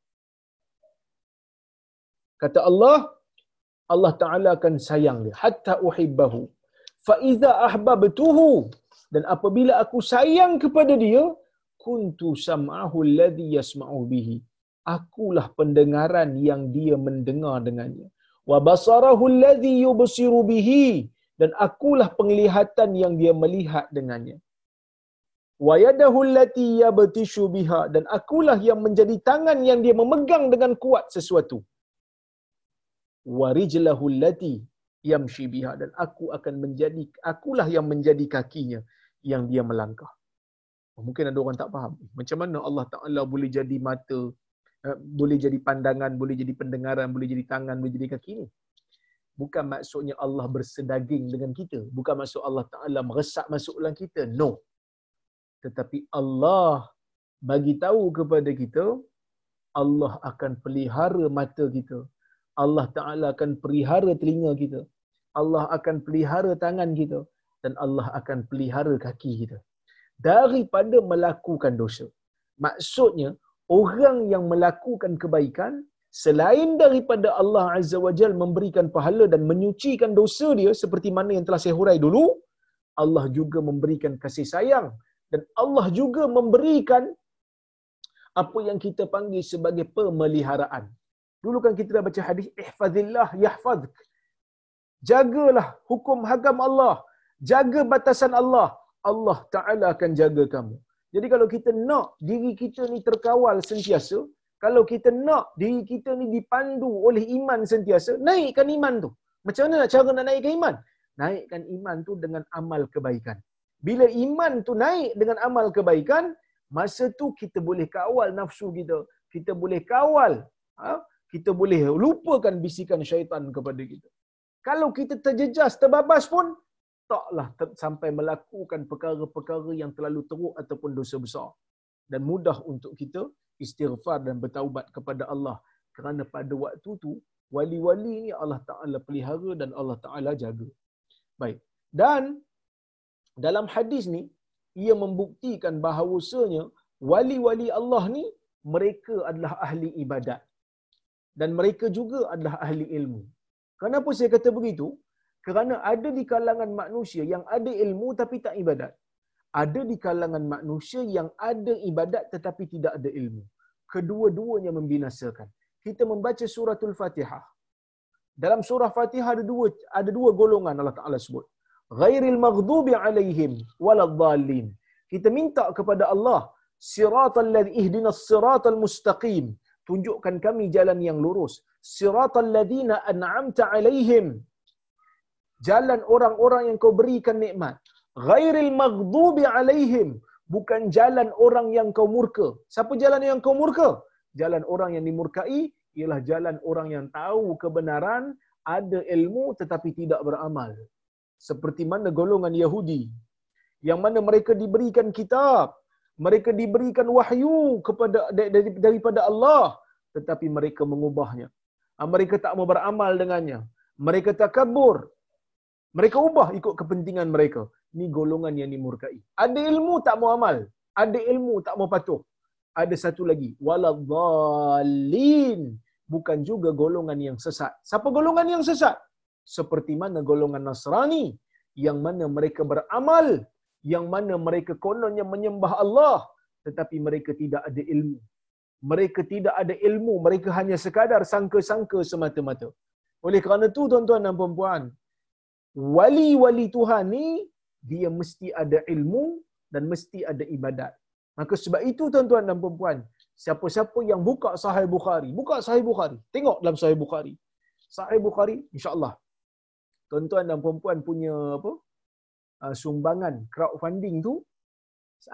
Kata Allah, Allah Ta'ala akan sayang dia. Hatta uhibbahu. Fa'iza ahbabtuhu. Dan apabila aku sayang kepada dia, kuntu sam'ahu alladhi yasma'u bihi. Akulah pendengaran yang dia mendengar dengannya. Wa basarahu alladhi yubsiru bihi. Dan akulah penglihatan yang dia melihat dengannya. Wa yadahu allati yabtishu biha. Dan akulah yang menjadi tangan yang dia memegang dengan kuat sesuatu warijlahu allati yamshi biha dan aku akan menjadi akulah yang menjadi kakinya yang dia melangkah. Mungkin ada orang tak faham. Macam mana Allah Taala boleh jadi mata, eh, boleh jadi pandangan, boleh jadi pendengaran, boleh jadi tangan, boleh jadi kaki ni? Bukan maksudnya Allah bersedaging dengan kita. Bukan maksud Allah Taala meresap masuk dalam kita. No. Tetapi Allah bagi tahu kepada kita Allah akan pelihara mata kita, Allah Ta'ala akan pelihara telinga kita. Allah akan pelihara tangan kita. Dan Allah akan pelihara kaki kita. Daripada melakukan dosa. Maksudnya, orang yang melakukan kebaikan, selain daripada Allah Azza wa Jal memberikan pahala dan menyucikan dosa dia, seperti mana yang telah saya hurai dulu, Allah juga memberikan kasih sayang. Dan Allah juga memberikan apa yang kita panggil sebagai pemeliharaan. Dulu kan kita dah baca hadis ihfazillah yahfazk. Jagalah hukum hakam Allah. Jaga batasan Allah. Allah Ta'ala akan jaga kamu. Jadi kalau kita nak diri kita ni terkawal sentiasa, kalau kita nak diri kita ni dipandu oleh iman sentiasa, naikkan iman tu. Macam mana cara nak naikkan iman? Naikkan iman tu dengan amal kebaikan. Bila iman tu naik dengan amal kebaikan, masa tu kita boleh kawal nafsu kita. Kita boleh kawal ha? Kita boleh lupakan bisikan syaitan kepada kita. Kalau kita terjejas, terbabas pun, taklah ter- sampai melakukan perkara-perkara yang terlalu teruk ataupun dosa besar. Dan mudah untuk kita istighfar dan bertaubat kepada Allah. Kerana pada waktu tu, wali-wali ni Allah Ta'ala pelihara dan Allah Ta'ala jaga. Baik. Dan dalam hadis ni, ia membuktikan bahawasanya wali-wali Allah ni, mereka adalah ahli ibadat dan mereka juga adalah ahli ilmu. Kenapa saya kata begitu? Kerana ada di kalangan manusia yang ada ilmu tapi tak ibadat. Ada di kalangan manusia yang ada ibadat tetapi tidak ada ilmu. Kedua-duanya membinasakan. Kita membaca suratul Fatihah. Dalam surah Fatihah ada dua ada dua golongan Allah Taala sebut. Ghairil maghdubi alaihim waladdallin. Kita minta kepada Allah siratal ladzi ihdinas siratal mustaqim tunjukkan kami jalan yang lurus. Siratal ladina an'amta alaihim. Jalan orang-orang yang kau berikan nikmat. Ghairil maghdubi alaihim. Bukan jalan orang yang kau murka. Siapa jalan yang kau murka? Jalan orang yang dimurkai ialah jalan orang yang tahu kebenaran ada ilmu tetapi tidak beramal. Seperti mana golongan Yahudi. Yang mana mereka diberikan kitab mereka diberikan wahyu kepada daripada Allah tetapi mereka mengubahnya. Ah, mereka tak mau beramal dengannya. Mereka takabur mereka ubah ikut kepentingan mereka. Ni golongan yang dimurkai. Ada ilmu tak mau amal. Ada ilmu tak mau patuh. Ada satu lagi. Waladzallin bukan juga golongan yang sesat. Siapa golongan yang sesat? Seperti mana golongan Nasrani? Yang mana mereka beramal yang mana mereka kononnya menyembah Allah tetapi mereka tidak ada ilmu. Mereka tidak ada ilmu, mereka hanya sekadar sangka-sangka semata-mata. Oleh kerana itu tuan-tuan dan puan-puan, wali-wali Tuhan ni dia mesti ada ilmu dan mesti ada ibadat. Maka sebab itu tuan-tuan dan puan siapa-siapa yang buka Sahih Bukhari, buka Sahih Bukhari, tengok dalam Sahih Bukhari. Sahih Bukhari, insya-Allah. Tuan-tuan dan puan punya apa? Uh, sumbangan crowdfunding tu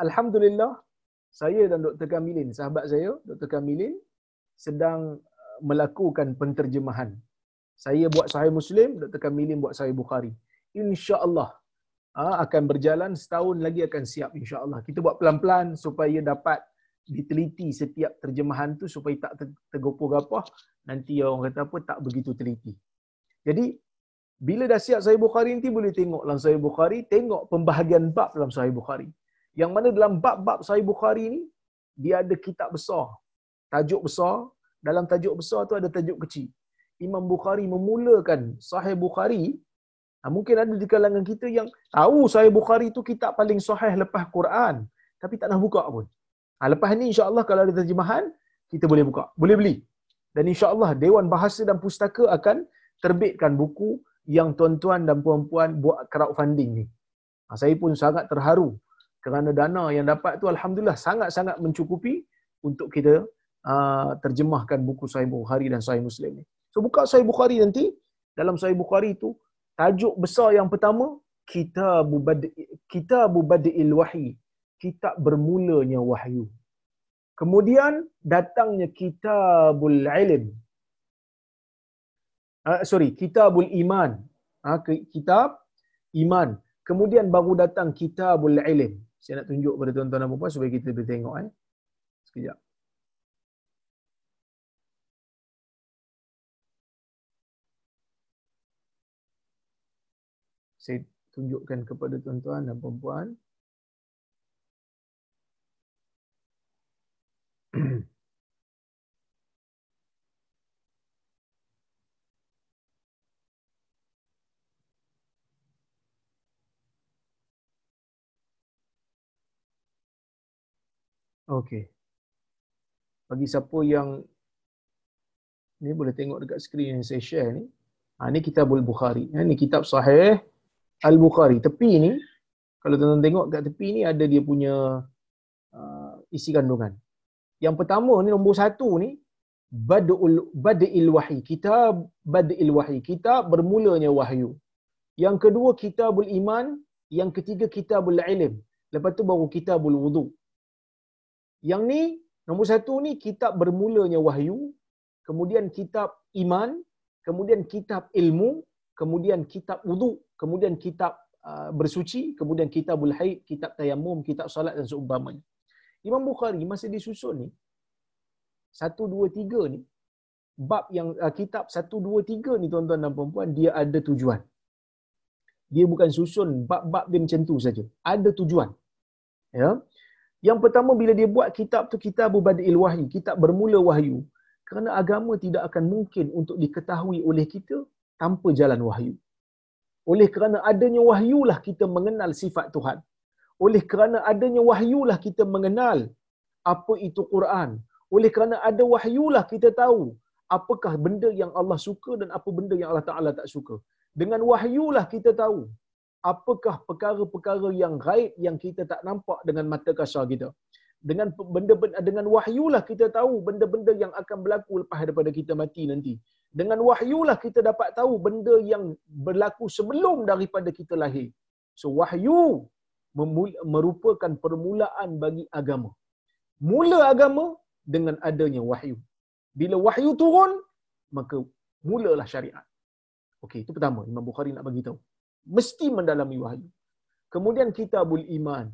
alhamdulillah saya dan Dr. Kamilin, sahabat saya, Dr. Kamilin sedang uh, melakukan penterjemahan. Saya buat Sahih Muslim, Dr. Kamilin buat Sahih Bukhari. Insya-Allah ah, akan berjalan setahun lagi akan siap insya-Allah. Kita buat pelan-pelan supaya dapat diteliti setiap terjemahan tu supaya tak tergopoh gapah nanti orang kata apa tak begitu teliti. Jadi bila dah siap Sahih Bukhari nanti boleh tengok dalam Sahih Bukhari, tengok pembahagian bab dalam Sahih Bukhari. Yang mana dalam bab-bab Sahih Bukhari ni dia ada kitab besar, tajuk besar, dalam tajuk besar tu ada tajuk kecil. Imam Bukhari memulakan Sahih Bukhari Ha, mungkin ada di kalangan kita yang tahu Sahih Bukhari itu kitab paling sahih lepas Quran. Tapi tak nak buka pun. Ha, lepas ni insyaAllah kalau ada terjemahan, kita boleh buka. Boleh beli. Dan insyaAllah Dewan Bahasa dan Pustaka akan terbitkan buku yang tuan-tuan dan puan-puan buat crowdfunding ni. Ha, saya pun sangat terharu kerana dana yang dapat tu Alhamdulillah sangat-sangat mencukupi untuk kita uh, terjemahkan buku Sahih Bukhari dan Sahih Muslim ni. So buka Sahih Bukhari nanti, dalam Sahih Bukhari tu tajuk besar yang pertama kitab badi kitab badil wahyi kitab bermulanya wahyu kemudian datangnya kitabul ilm uh, sorry kitabul iman. Uh, kitab iman. Kemudian baru datang kitabul ilm. Saya nak tunjuk pada tuan-tuan dan puan supaya kita boleh tengok eh. Sekejap. Saya tunjukkan kepada tuan-tuan dan puan-puan. Okey. Bagi siapa yang ni boleh tengok dekat skrin yang saya share ni. Ha, ni kitabul Bukhari. Ha, ni kitab sahih Al-Bukhari. Tepi ni, kalau tuan-tuan tengok kat tepi ni ada dia punya uh, isi kandungan. Yang pertama ni nombor satu ni, Bad'ul Bad'il Wahyi. Kitab Bad'il Wahyi. Kitab bermulanya wahyu. Yang kedua Kitabul Iman, yang ketiga Kitabul Ilm. Lepas tu baru Kitabul Wudu. Yang ni nombor satu ni kitab bermulanya wahyu, kemudian kitab iman, kemudian kitab ilmu, kemudian kitab wudu, kemudian kitab uh, bersuci, kemudian kitabul haid, kitab tayamum, kitab salat dan seumpamanya. Imam Bukhari masa disusun ni, satu, dua, tiga ni, bab yang uh, kitab satu, dua, tiga ni tuan-tuan dan perempuan, dia ada tujuan. Dia bukan susun bab-bab dia macam tu saja. Ada tujuan. Ya. Yang pertama bila dia buat kitab tu kitab Badil Wahyu, kitab bermula wahyu. Kerana agama tidak akan mungkin untuk diketahui oleh kita tanpa jalan wahyu. Oleh kerana adanya wahyulah kita mengenal sifat Tuhan. Oleh kerana adanya wahyulah kita mengenal apa itu Quran. Oleh kerana ada wahyulah kita tahu apakah benda yang Allah suka dan apa benda yang Allah Taala tak suka. Dengan wahyulah kita tahu apakah perkara-perkara yang gaib yang kita tak nampak dengan mata kasar kita. Dengan benda-benda dengan wahyulah kita tahu benda-benda yang akan berlaku lepas daripada kita mati nanti dengan wahyulah kita dapat tahu benda yang berlaku sebelum daripada kita lahir. So wahyu merupakan permulaan bagi agama. Mula agama dengan adanya wahyu. Bila wahyu turun, maka mulalah syariat. Okey, itu pertama Imam Bukhari nak bagi tahu. Mesti mendalami wahyu. Kemudian kitabul iman.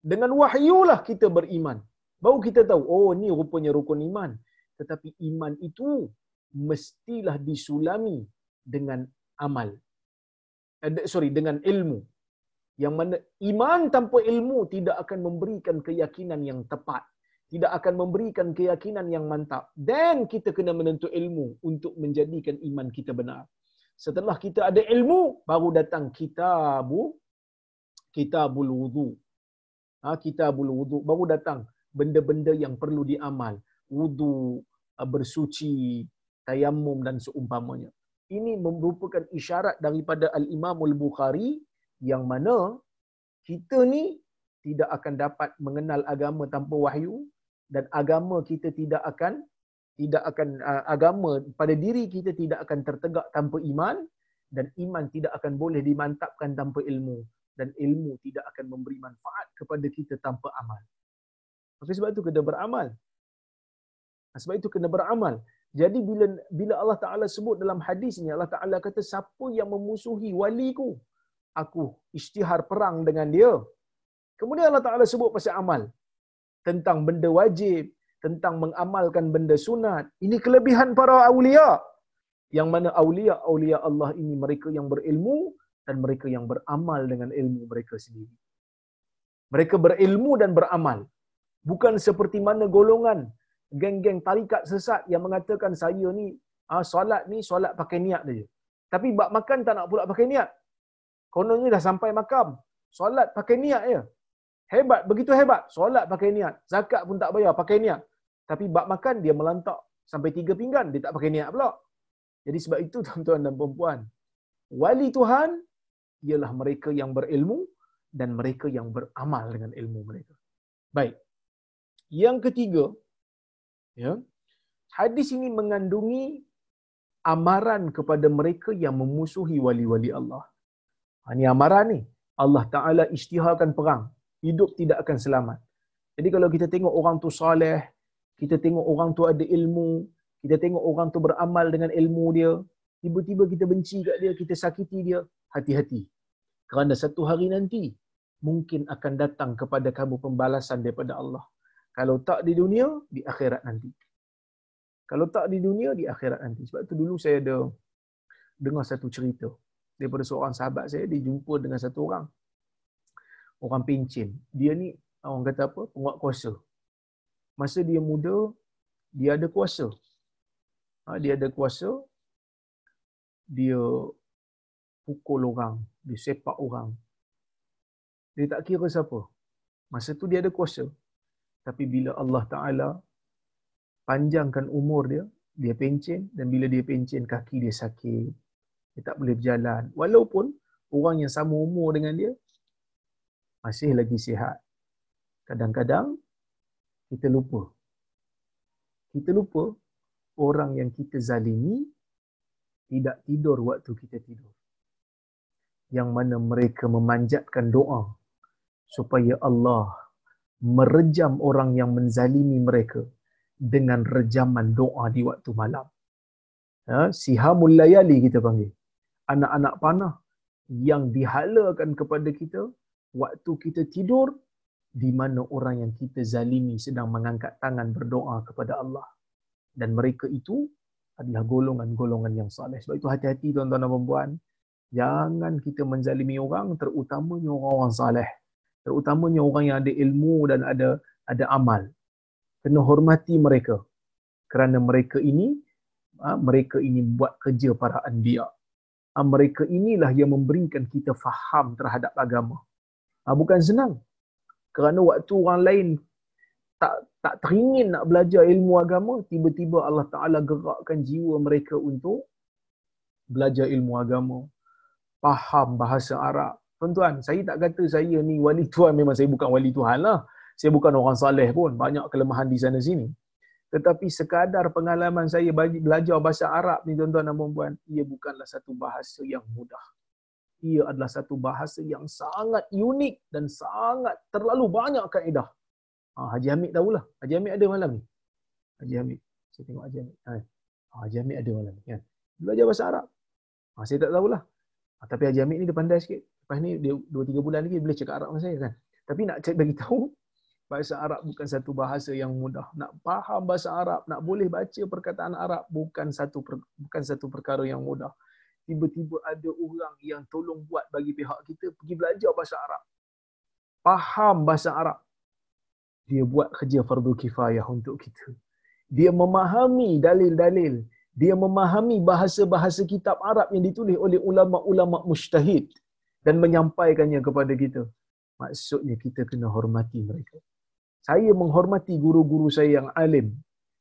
Dengan wahyulah kita beriman. Baru kita tahu, oh ni rupanya rukun iman. Tetapi iman itu mestilah disulami dengan amal. Eh, sorry, dengan ilmu. Yang mana iman tanpa ilmu tidak akan memberikan keyakinan yang tepat. Tidak akan memberikan keyakinan yang mantap. Dan kita kena menuntut ilmu untuk menjadikan iman kita benar. Setelah kita ada ilmu, baru datang kitabu, kitabul wudu. Ha, kitabul wudu. Baru datang benda-benda yang perlu diamal. Wudu, bersuci, tayamum dan seumpamanya. ini merupakan isyarat daripada Al-Imam Al-Bukhari yang mana kita ni tidak akan dapat mengenal agama tanpa wahyu dan agama kita tidak akan tidak akan uh, agama pada diri kita tidak akan tertegak tanpa iman dan iman tidak akan boleh dimantapkan tanpa ilmu dan ilmu tidak akan memberi manfaat kepada kita tanpa amal. Maka sebab itu kena beramal. Sebab itu kena beramal. Jadi bila bila Allah Taala sebut dalam hadis ini Allah Taala kata siapa yang memusuhi waliku aku isytihar perang dengan dia. Kemudian Allah Taala sebut pasal amal tentang benda wajib, tentang mengamalkan benda sunat. Ini kelebihan para awliya. Yang mana awliya-awliya Allah ini mereka yang berilmu dan mereka yang beramal dengan ilmu mereka sendiri. Mereka berilmu dan beramal. Bukan seperti mana golongan geng-geng tarikat sesat yang mengatakan saya ni ah, solat ni solat pakai niat saja. Tapi bab makan tak nak pula pakai niat. Kononnya dah sampai makam. Solat pakai niat ya. Hebat, begitu hebat. Solat pakai niat. Zakat pun tak bayar, pakai niat. Tapi bab makan dia melantak sampai tiga pinggan, dia tak pakai niat pula. Jadi sebab itu tuan-tuan dan puan wali Tuhan ialah mereka yang berilmu dan mereka yang beramal dengan ilmu mereka. Baik. Yang ketiga, ya. Hadis ini mengandungi amaran kepada mereka yang memusuhi wali-wali Allah. Ini ha, amaran ni. Allah Ta'ala isytiharkan perang. Hidup tidak akan selamat. Jadi kalau kita tengok orang tu soleh, kita tengok orang tu ada ilmu, kita tengok orang tu beramal dengan ilmu dia, tiba-tiba kita benci kat dia, kita sakiti dia, hati-hati. Kerana satu hari nanti, mungkin akan datang kepada kamu pembalasan daripada Allah. Kalau tak di dunia, di akhirat nanti. Kalau tak di dunia, di akhirat nanti. Sebab tu dulu saya ada dengar satu cerita. Daripada seorang sahabat saya, dia jumpa dengan satu orang. Orang pencin. Dia ni, orang kata apa? Penguat kuasa. Masa dia muda, dia ada kuasa. Ha, dia ada kuasa. Dia pukul orang. Dia sepak orang. Dia tak kira siapa. Masa tu dia ada kuasa. Tapi bila Allah Ta'ala panjangkan umur dia, dia pencin dan bila dia pencin kaki dia sakit. Dia tak boleh berjalan. Walaupun orang yang sama umur dengan dia masih lagi sihat. Kadang-kadang kita lupa. Kita lupa orang yang kita zalimi tidak tidur waktu kita tidur. Yang mana mereka memanjatkan doa supaya Allah merejam orang yang menzalimi mereka dengan rejaman doa di waktu malam. Ha, sihamul layali kita panggil. Anak-anak panah yang dihalakan kepada kita waktu kita tidur di mana orang yang kita zalimi sedang mengangkat tangan berdoa kepada Allah. Dan mereka itu adalah golongan-golongan yang saleh. Sebab itu hati-hati tuan-tuan dan puan Jangan kita menzalimi orang terutamanya orang-orang saleh. Terutamanya orang yang ada ilmu dan ada ada amal. Kena hormati mereka. Kerana mereka ini ha, mereka ini buat kerja para anbiya. Ha, mereka inilah yang memberikan kita faham terhadap agama. Ha, bukan senang kerana waktu orang lain tak tak teringin nak belajar ilmu agama tiba-tiba Allah Taala gerakkan jiwa mereka untuk belajar ilmu agama faham bahasa Arab Tuan-tuan, saya tak kata saya ni wali Tuhan, memang saya bukan wali Tuhan lah. Saya bukan orang saleh pun, banyak kelemahan di sana sini. Tetapi sekadar pengalaman saya belajar bahasa Arab ni tuan-tuan dan puan ia bukanlah satu bahasa yang mudah. Ia adalah satu bahasa yang sangat unik dan sangat terlalu banyak kaedah. Ha, Haji Hamid tahulah. Haji Hamid ada malam ni. Haji Hamid. Saya tengok Haji Hamid. Ha. ha Haji Hamid ada malam ni. Kan? Belajar bahasa Arab. Ha, saya tak tahulah. Ha, tapi Haji Hamid ni dia pandai sikit. Lepas ni dia 2 3 bulan lagi boleh cakap Arab dengan saya kan. Tapi nak cek bagi tahu bahasa Arab bukan satu bahasa yang mudah. Nak faham bahasa Arab, nak boleh baca perkataan Arab bukan satu bukan satu perkara yang mudah. Tiba-tiba ada orang yang tolong buat bagi pihak kita pergi belajar bahasa Arab. Faham bahasa Arab. Dia buat kerja fardu kifayah untuk kita. Dia memahami dalil-dalil. Dia memahami bahasa-bahasa kitab Arab yang ditulis oleh ulama-ulama mujtahid dan menyampaikannya kepada kita. Maksudnya kita kena hormati mereka. Saya menghormati guru-guru saya yang alim.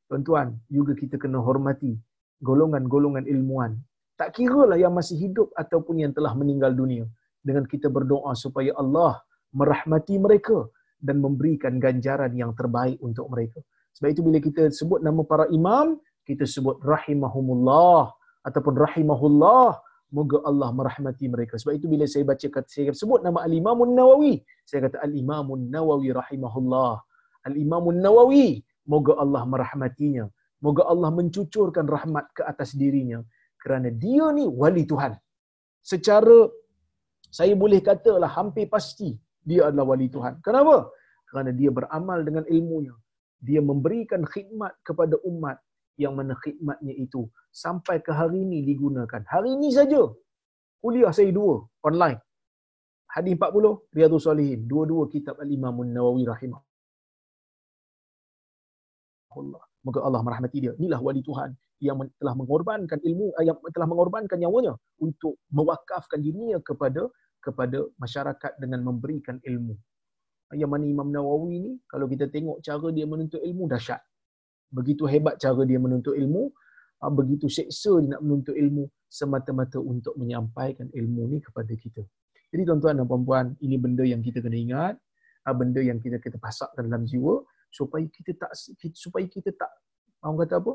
Tuan-tuan, juga kita kena hormati golongan-golongan ilmuan Tak kira lah yang masih hidup ataupun yang telah meninggal dunia. Dengan kita berdoa supaya Allah merahmati mereka dan memberikan ganjaran yang terbaik untuk mereka. Sebab itu bila kita sebut nama para imam, kita sebut rahimahumullah ataupun rahimahullah moga Allah merahmati mereka. Sebab itu bila saya baca kata saya sebut nama Al-Imam Nawawi, saya kata Al-Imam Nawawi rahimahullah. Al-Imam Nawawi moga Allah merahmatinya. Moga Allah mencucurkan rahmat ke atas dirinya kerana dia ni wali Tuhan. Secara saya boleh katalah hampir pasti dia adalah wali Tuhan. Kenapa? Kerana dia beramal dengan ilmunya. Dia memberikan khidmat kepada umat yang mana khidmatnya itu sampai ke hari ini digunakan. Hari ini saja kuliah saya dua online. Hadis 40 Riyadhus Salihin, dua-dua kitab Al-Imam Nawawi rahimah. Allah. Moga Allah merahmati dia. Inilah wali Tuhan yang telah mengorbankan ilmu eh, yang telah mengorbankan nyawanya untuk mewakafkan dirinya kepada kepada masyarakat dengan memberikan ilmu. Yang mana Imam Nawawi ni kalau kita tengok cara dia menuntut ilmu dahsyat. Begitu hebat cara dia menuntut ilmu, ah, begitu seksa dia nak menuntut ilmu semata-mata untuk menyampaikan ilmu ni kepada kita. Jadi tuan-tuan dan puan-puan, ini benda yang kita kena ingat, ah, benda yang kita kita pasakkan dalam jiwa supaya kita tak supaya kita tak orang kata apa?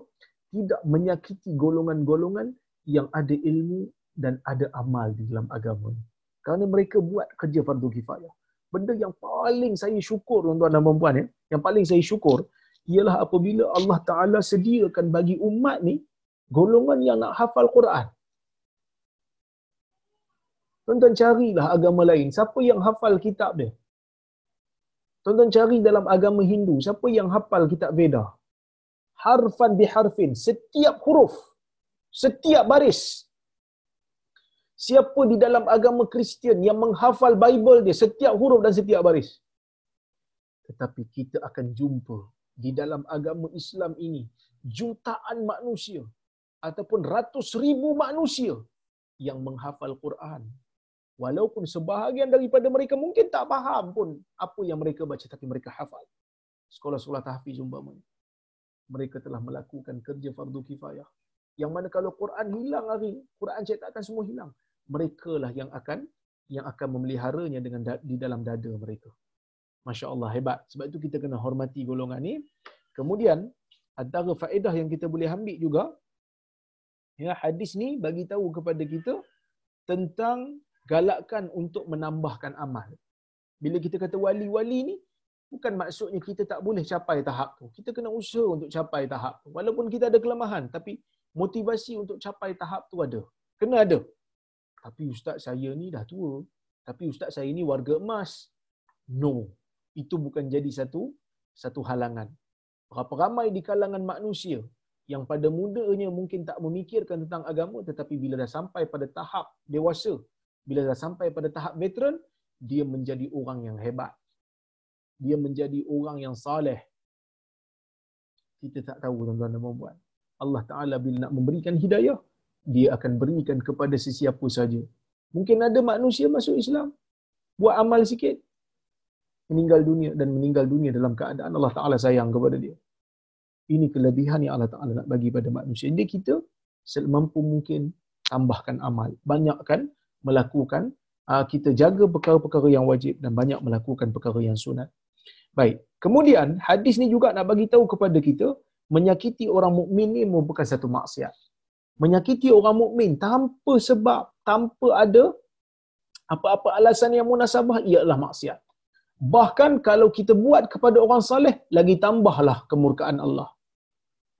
Tidak menyakiti golongan-golongan yang ada ilmu dan ada amal di dalam agama. Kerana mereka buat kerja fardu kifayah. Benda yang paling saya syukur tuan-tuan dan puan-puan ya, yang paling saya syukur ialah apabila Allah Taala sediakan bagi umat ni golongan yang nak hafal Quran. Tuan-tuan carilah agama lain, siapa yang hafal kitab dia? Tuan-tuan cari dalam agama Hindu, siapa yang hafal kitab Veda? Harfan biharfin, setiap huruf, setiap baris. Siapa di dalam agama Kristian yang menghafal Bible dia setiap huruf dan setiap baris? Tetapi kita akan jumpa di dalam agama Islam ini jutaan manusia ataupun ratus ribu manusia yang menghafal Quran. Walaupun sebahagian daripada mereka mungkin tak faham pun apa yang mereka baca tapi mereka hafal. Sekolah-sekolah tahfiz umpamanya. Mereka telah melakukan kerja fardu kifayah. Yang mana kalau Quran hilang hari, Quran cetakan semua hilang. Mereka lah yang akan yang akan memeliharanya dengan di dalam dada mereka. Masya Allah hebat. Sebab itu kita kena hormati golongan ni. Kemudian antara faedah yang kita boleh ambil juga, ya hadis ni bagi tahu kepada kita tentang galakkan untuk menambahkan amal. Bila kita kata wali-wali ni, bukan maksudnya kita tak boleh capai tahap tu. Kita kena usaha untuk capai tahap tu. Walaupun kita ada kelemahan, tapi motivasi untuk capai tahap tu ada. Kena ada. Tapi ustaz saya ni dah tua. Tapi ustaz saya ni warga emas. No itu bukan jadi satu satu halangan. Berapa ramai di kalangan manusia yang pada mudanya mungkin tak memikirkan tentang agama tetapi bila dah sampai pada tahap dewasa, bila dah sampai pada tahap veteran, dia menjadi orang yang hebat. Dia menjadi orang yang saleh. Kita tak tahu tuan-tuan dan puan Allah Taala bila nak memberikan hidayah, dia akan berikan kepada sesiapa saja. Mungkin ada manusia masuk Islam, buat amal sikit, meninggal dunia dan meninggal dunia dalam keadaan Allah Ta'ala sayang kepada dia. Ini kelebihan yang Allah Ta'ala nak bagi pada manusia. Jadi kita semampu mungkin tambahkan amal. Banyakkan melakukan, kita jaga perkara-perkara yang wajib dan banyak melakukan perkara yang sunat. Baik. Kemudian hadis ni juga nak bagi tahu kepada kita menyakiti orang mukmin ni merupakan satu maksiat. Menyakiti orang mukmin tanpa sebab, tanpa ada apa-apa alasan yang munasabah ialah maksiat. Bahkan kalau kita buat kepada orang saleh, lagi tambahlah kemurkaan Allah.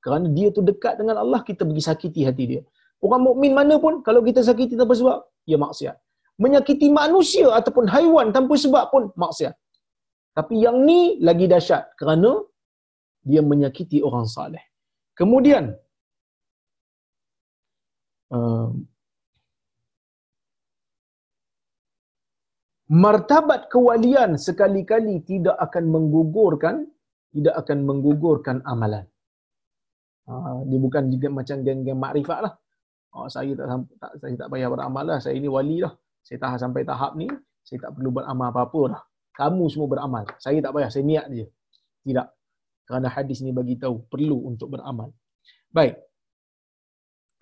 Kerana dia tu dekat dengan Allah, kita pergi sakiti hati dia. Orang mukmin mana pun, kalau kita sakiti tanpa sebab, ya maksiat. Menyakiti manusia ataupun haiwan tanpa sebab pun maksiat. Tapi yang ni lagi dahsyat kerana dia menyakiti orang saleh. Kemudian, uh, martabat kewalian sekali-kali tidak akan menggugurkan tidak akan menggugurkan amalan. Ha, dia bukan juga macam geng-geng makrifat lah. Ha, saya tak, tak saya tak payah beramal lah. Saya ini wali lah. Saya tahan sampai tahap ni, saya tak perlu beramal apa-apa lah. Kamu semua beramal. Saya tak payah, saya niat je. Tidak. Kerana hadis ni bagi tahu perlu untuk beramal. Baik.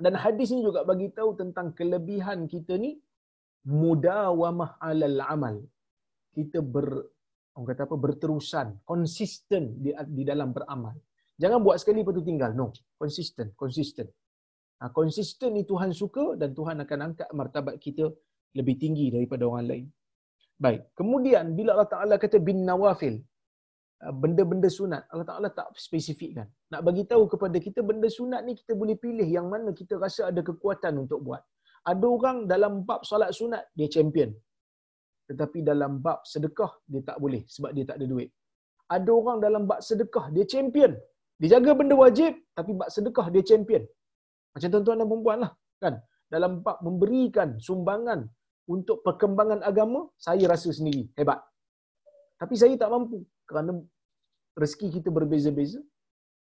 Dan hadis ni juga bagi tahu tentang kelebihan kita ni mudawamah alal amal. Kita ber orang kata apa berterusan, konsisten di, di dalam beramal. Jangan buat sekali lepas tu tinggal. No, konsisten, konsisten. Ha, konsisten ni Tuhan suka dan Tuhan akan angkat martabat kita lebih tinggi daripada orang lain. Baik. Kemudian bila Allah Taala kata bin nawafil, ha, benda-benda sunat, Allah Taala tak spesifikkan. Nak bagi tahu kepada kita benda sunat ni kita boleh pilih yang mana kita rasa ada kekuatan untuk buat. Ada orang dalam bab solat sunat dia champion. Tetapi dalam bab sedekah dia tak boleh sebab dia tak ada duit. Ada orang dalam bab sedekah dia champion. Dia jaga benda wajib tapi bab sedekah dia champion. Macam tuan-tuan dan puan lah kan. Dalam bab memberikan sumbangan untuk perkembangan agama, saya rasa sendiri hebat. Tapi saya tak mampu kerana rezeki kita berbeza-beza.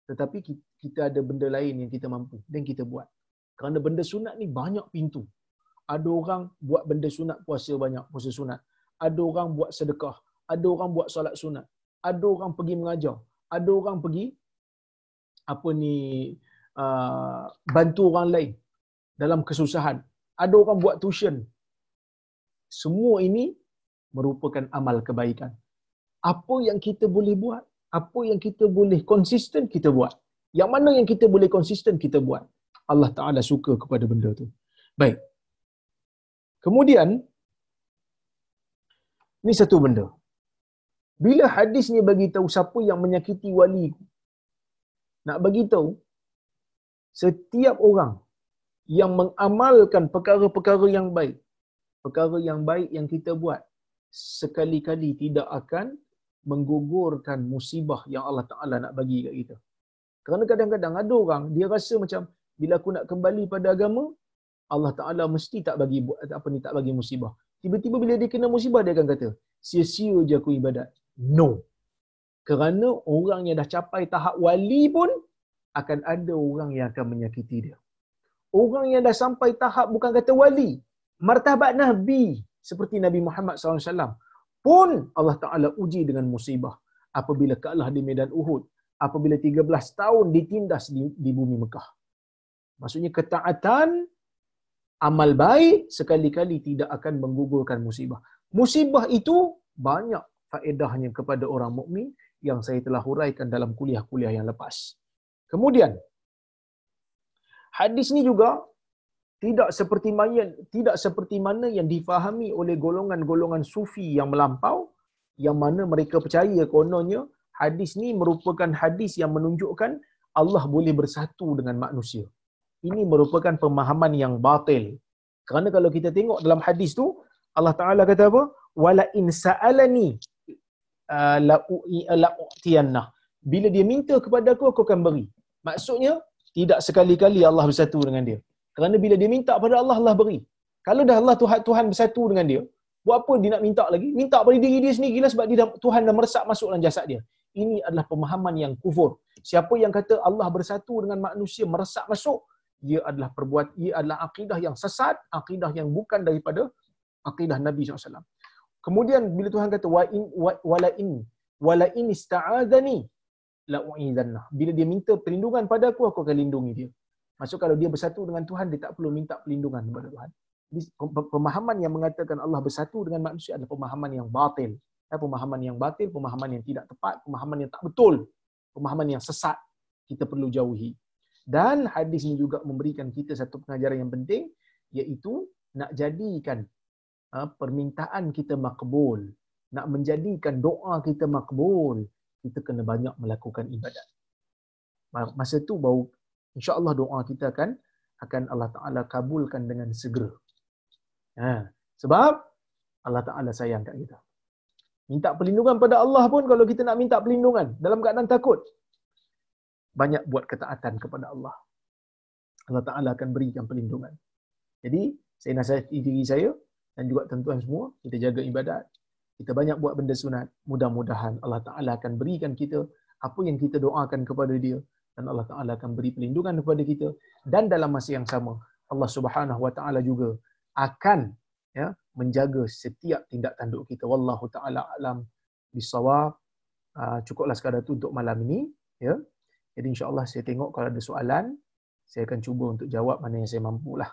Tetapi kita ada benda lain yang kita mampu dan kita buat. Kerana benda sunat ni banyak pintu. Ada orang buat benda sunat puasa banyak, puasa sunat. Ada orang buat sedekah. Ada orang buat solat sunat. Ada orang pergi mengajar. Ada orang pergi apa ni uh, bantu orang lain dalam kesusahan. Ada orang buat tuition. Semua ini merupakan amal kebaikan. Apa yang kita boleh buat, apa yang kita boleh konsisten kita buat. Yang mana yang kita boleh konsisten kita buat. Allah Taala suka kepada benda tu. Baik. Kemudian ini satu benda. Bila hadis ni bagi tahu siapa yang menyakiti wali nak bagi tahu setiap orang yang mengamalkan perkara-perkara yang baik, perkara yang baik yang kita buat sekali-kali tidak akan menggugurkan musibah yang Allah Taala nak bagi kat kita. Kerana kadang-kadang ada orang dia rasa macam bila aku nak kembali pada agama Allah Taala mesti tak bagi apa ni tak bagi musibah. Tiba-tiba bila dia kena musibah dia akan kata, sia-sia je aku ibadat. No. Kerana orang yang dah capai tahap wali pun akan ada orang yang akan menyakiti dia. Orang yang dah sampai tahap bukan kata wali, martabat Nabi seperti Nabi Muhammad SAW pun Allah Ta'ala uji dengan musibah apabila kalah di medan Uhud, apabila 13 tahun ditindas di, di bumi Mekah. Maksudnya ketaatan, amal baik sekali-kali tidak akan menggugurkan musibah. Musibah itu banyak faedahnya kepada orang mukmin yang saya telah huraikan dalam kuliah-kuliah yang lepas. Kemudian hadis ni juga tidak seperti mana tidak seperti mana yang difahami oleh golongan-golongan sufi yang melampau yang mana mereka percaya kononnya hadis ni merupakan hadis yang menunjukkan Allah boleh bersatu dengan manusia. Ini merupakan pemahaman yang batil. Kerana kalau kita tengok dalam hadis tu Allah Taala kata apa? Wala in sa'alani uh, la la Bila dia minta kepada aku aku akan beri. Maksudnya tidak sekali-kali Allah bersatu dengan dia. Kerana bila dia minta pada Allah, Allah beri. Kalau dah Allah Tuhan, Tuhan bersatu dengan dia, buat apa dia nak minta lagi? Minta pada diri dia sendiri lah sebab dia dah, Tuhan dah meresap masuk dalam jasad dia. Ini adalah pemahaman yang kufur. Siapa yang kata Allah bersatu dengan manusia meresap masuk, ia adalah perbuat, ia adalah akidah yang sesat, akidah yang bukan daripada akidah Nabi SAW. Kemudian bila Tuhan kata wa in wa, wala in wala in ista'adani la u'idanna. Bila dia minta perlindungan pada aku, aku akan lindungi dia. Maksud kalau dia bersatu dengan Tuhan, dia tak perlu minta perlindungan kepada Tuhan. Pemahaman yang mengatakan Allah bersatu dengan manusia adalah pemahaman yang batil. Eh, pemahaman yang batil, pemahaman yang tidak tepat, pemahaman yang tak betul, pemahaman yang sesat. Kita perlu jauhi. Dan hadis ini juga memberikan kita satu pengajaran yang penting, iaitu nak jadikan ha, permintaan kita makbul, nak menjadikan doa kita makbul, kita kena banyak melakukan ibadat. Masa tu baru insya-Allah doa kita akan akan Allah Taala kabulkan dengan segera. Ha, sebab Allah Taala sayang kat kita. Minta perlindungan pada Allah pun kalau kita nak minta perlindungan dalam keadaan takut banyak buat ketaatan kepada Allah. Allah Taala akan berikan perlindungan. Jadi, saya nasihati diri saya dan juga tuan-tuan semua, kita jaga ibadat, kita banyak buat benda sunat, mudah-mudahan Allah Ta'ala akan berikan kita apa yang kita doakan kepada dia dan Allah Ta'ala akan beri perlindungan kepada kita dan dalam masa yang sama Allah Subhanahu Wa Ta'ala juga akan ya menjaga setiap tindak tanduk kita wallahu taala alam bisawab uh, cukuplah sekadar itu untuk malam ini ya jadi insyaallah saya tengok kalau ada soalan Saya akan cuba untuk jawab mana yang saya mampu lah.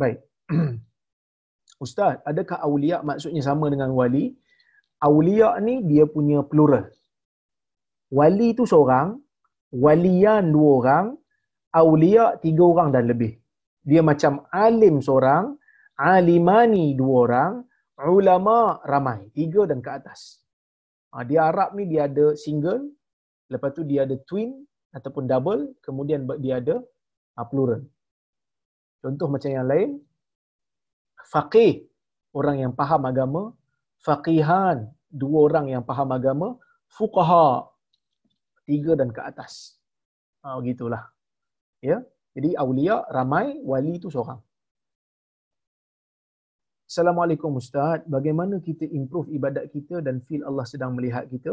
Baik. Ustaz, adakah awliya maksudnya sama dengan wali? Awliya ni dia punya plural. Wali tu seorang, walian dua orang, awliya tiga orang dan lebih. Dia macam alim seorang, alimani dua orang, ulama ramai, tiga dan ke atas. Ha, dia Arab ni dia ada single, lepas tu dia ada twin ataupun double, kemudian dia ada ha, plural. Contoh macam yang lain, faqih, orang yang faham agama, faqihan, dua orang yang faham agama, fuqaha, tiga dan ke atas. Ha, begitulah. Ya. Jadi awliya ramai, wali itu seorang. Assalamualaikum Ustaz. Bagaimana kita improve ibadat kita dan feel Allah sedang melihat kita?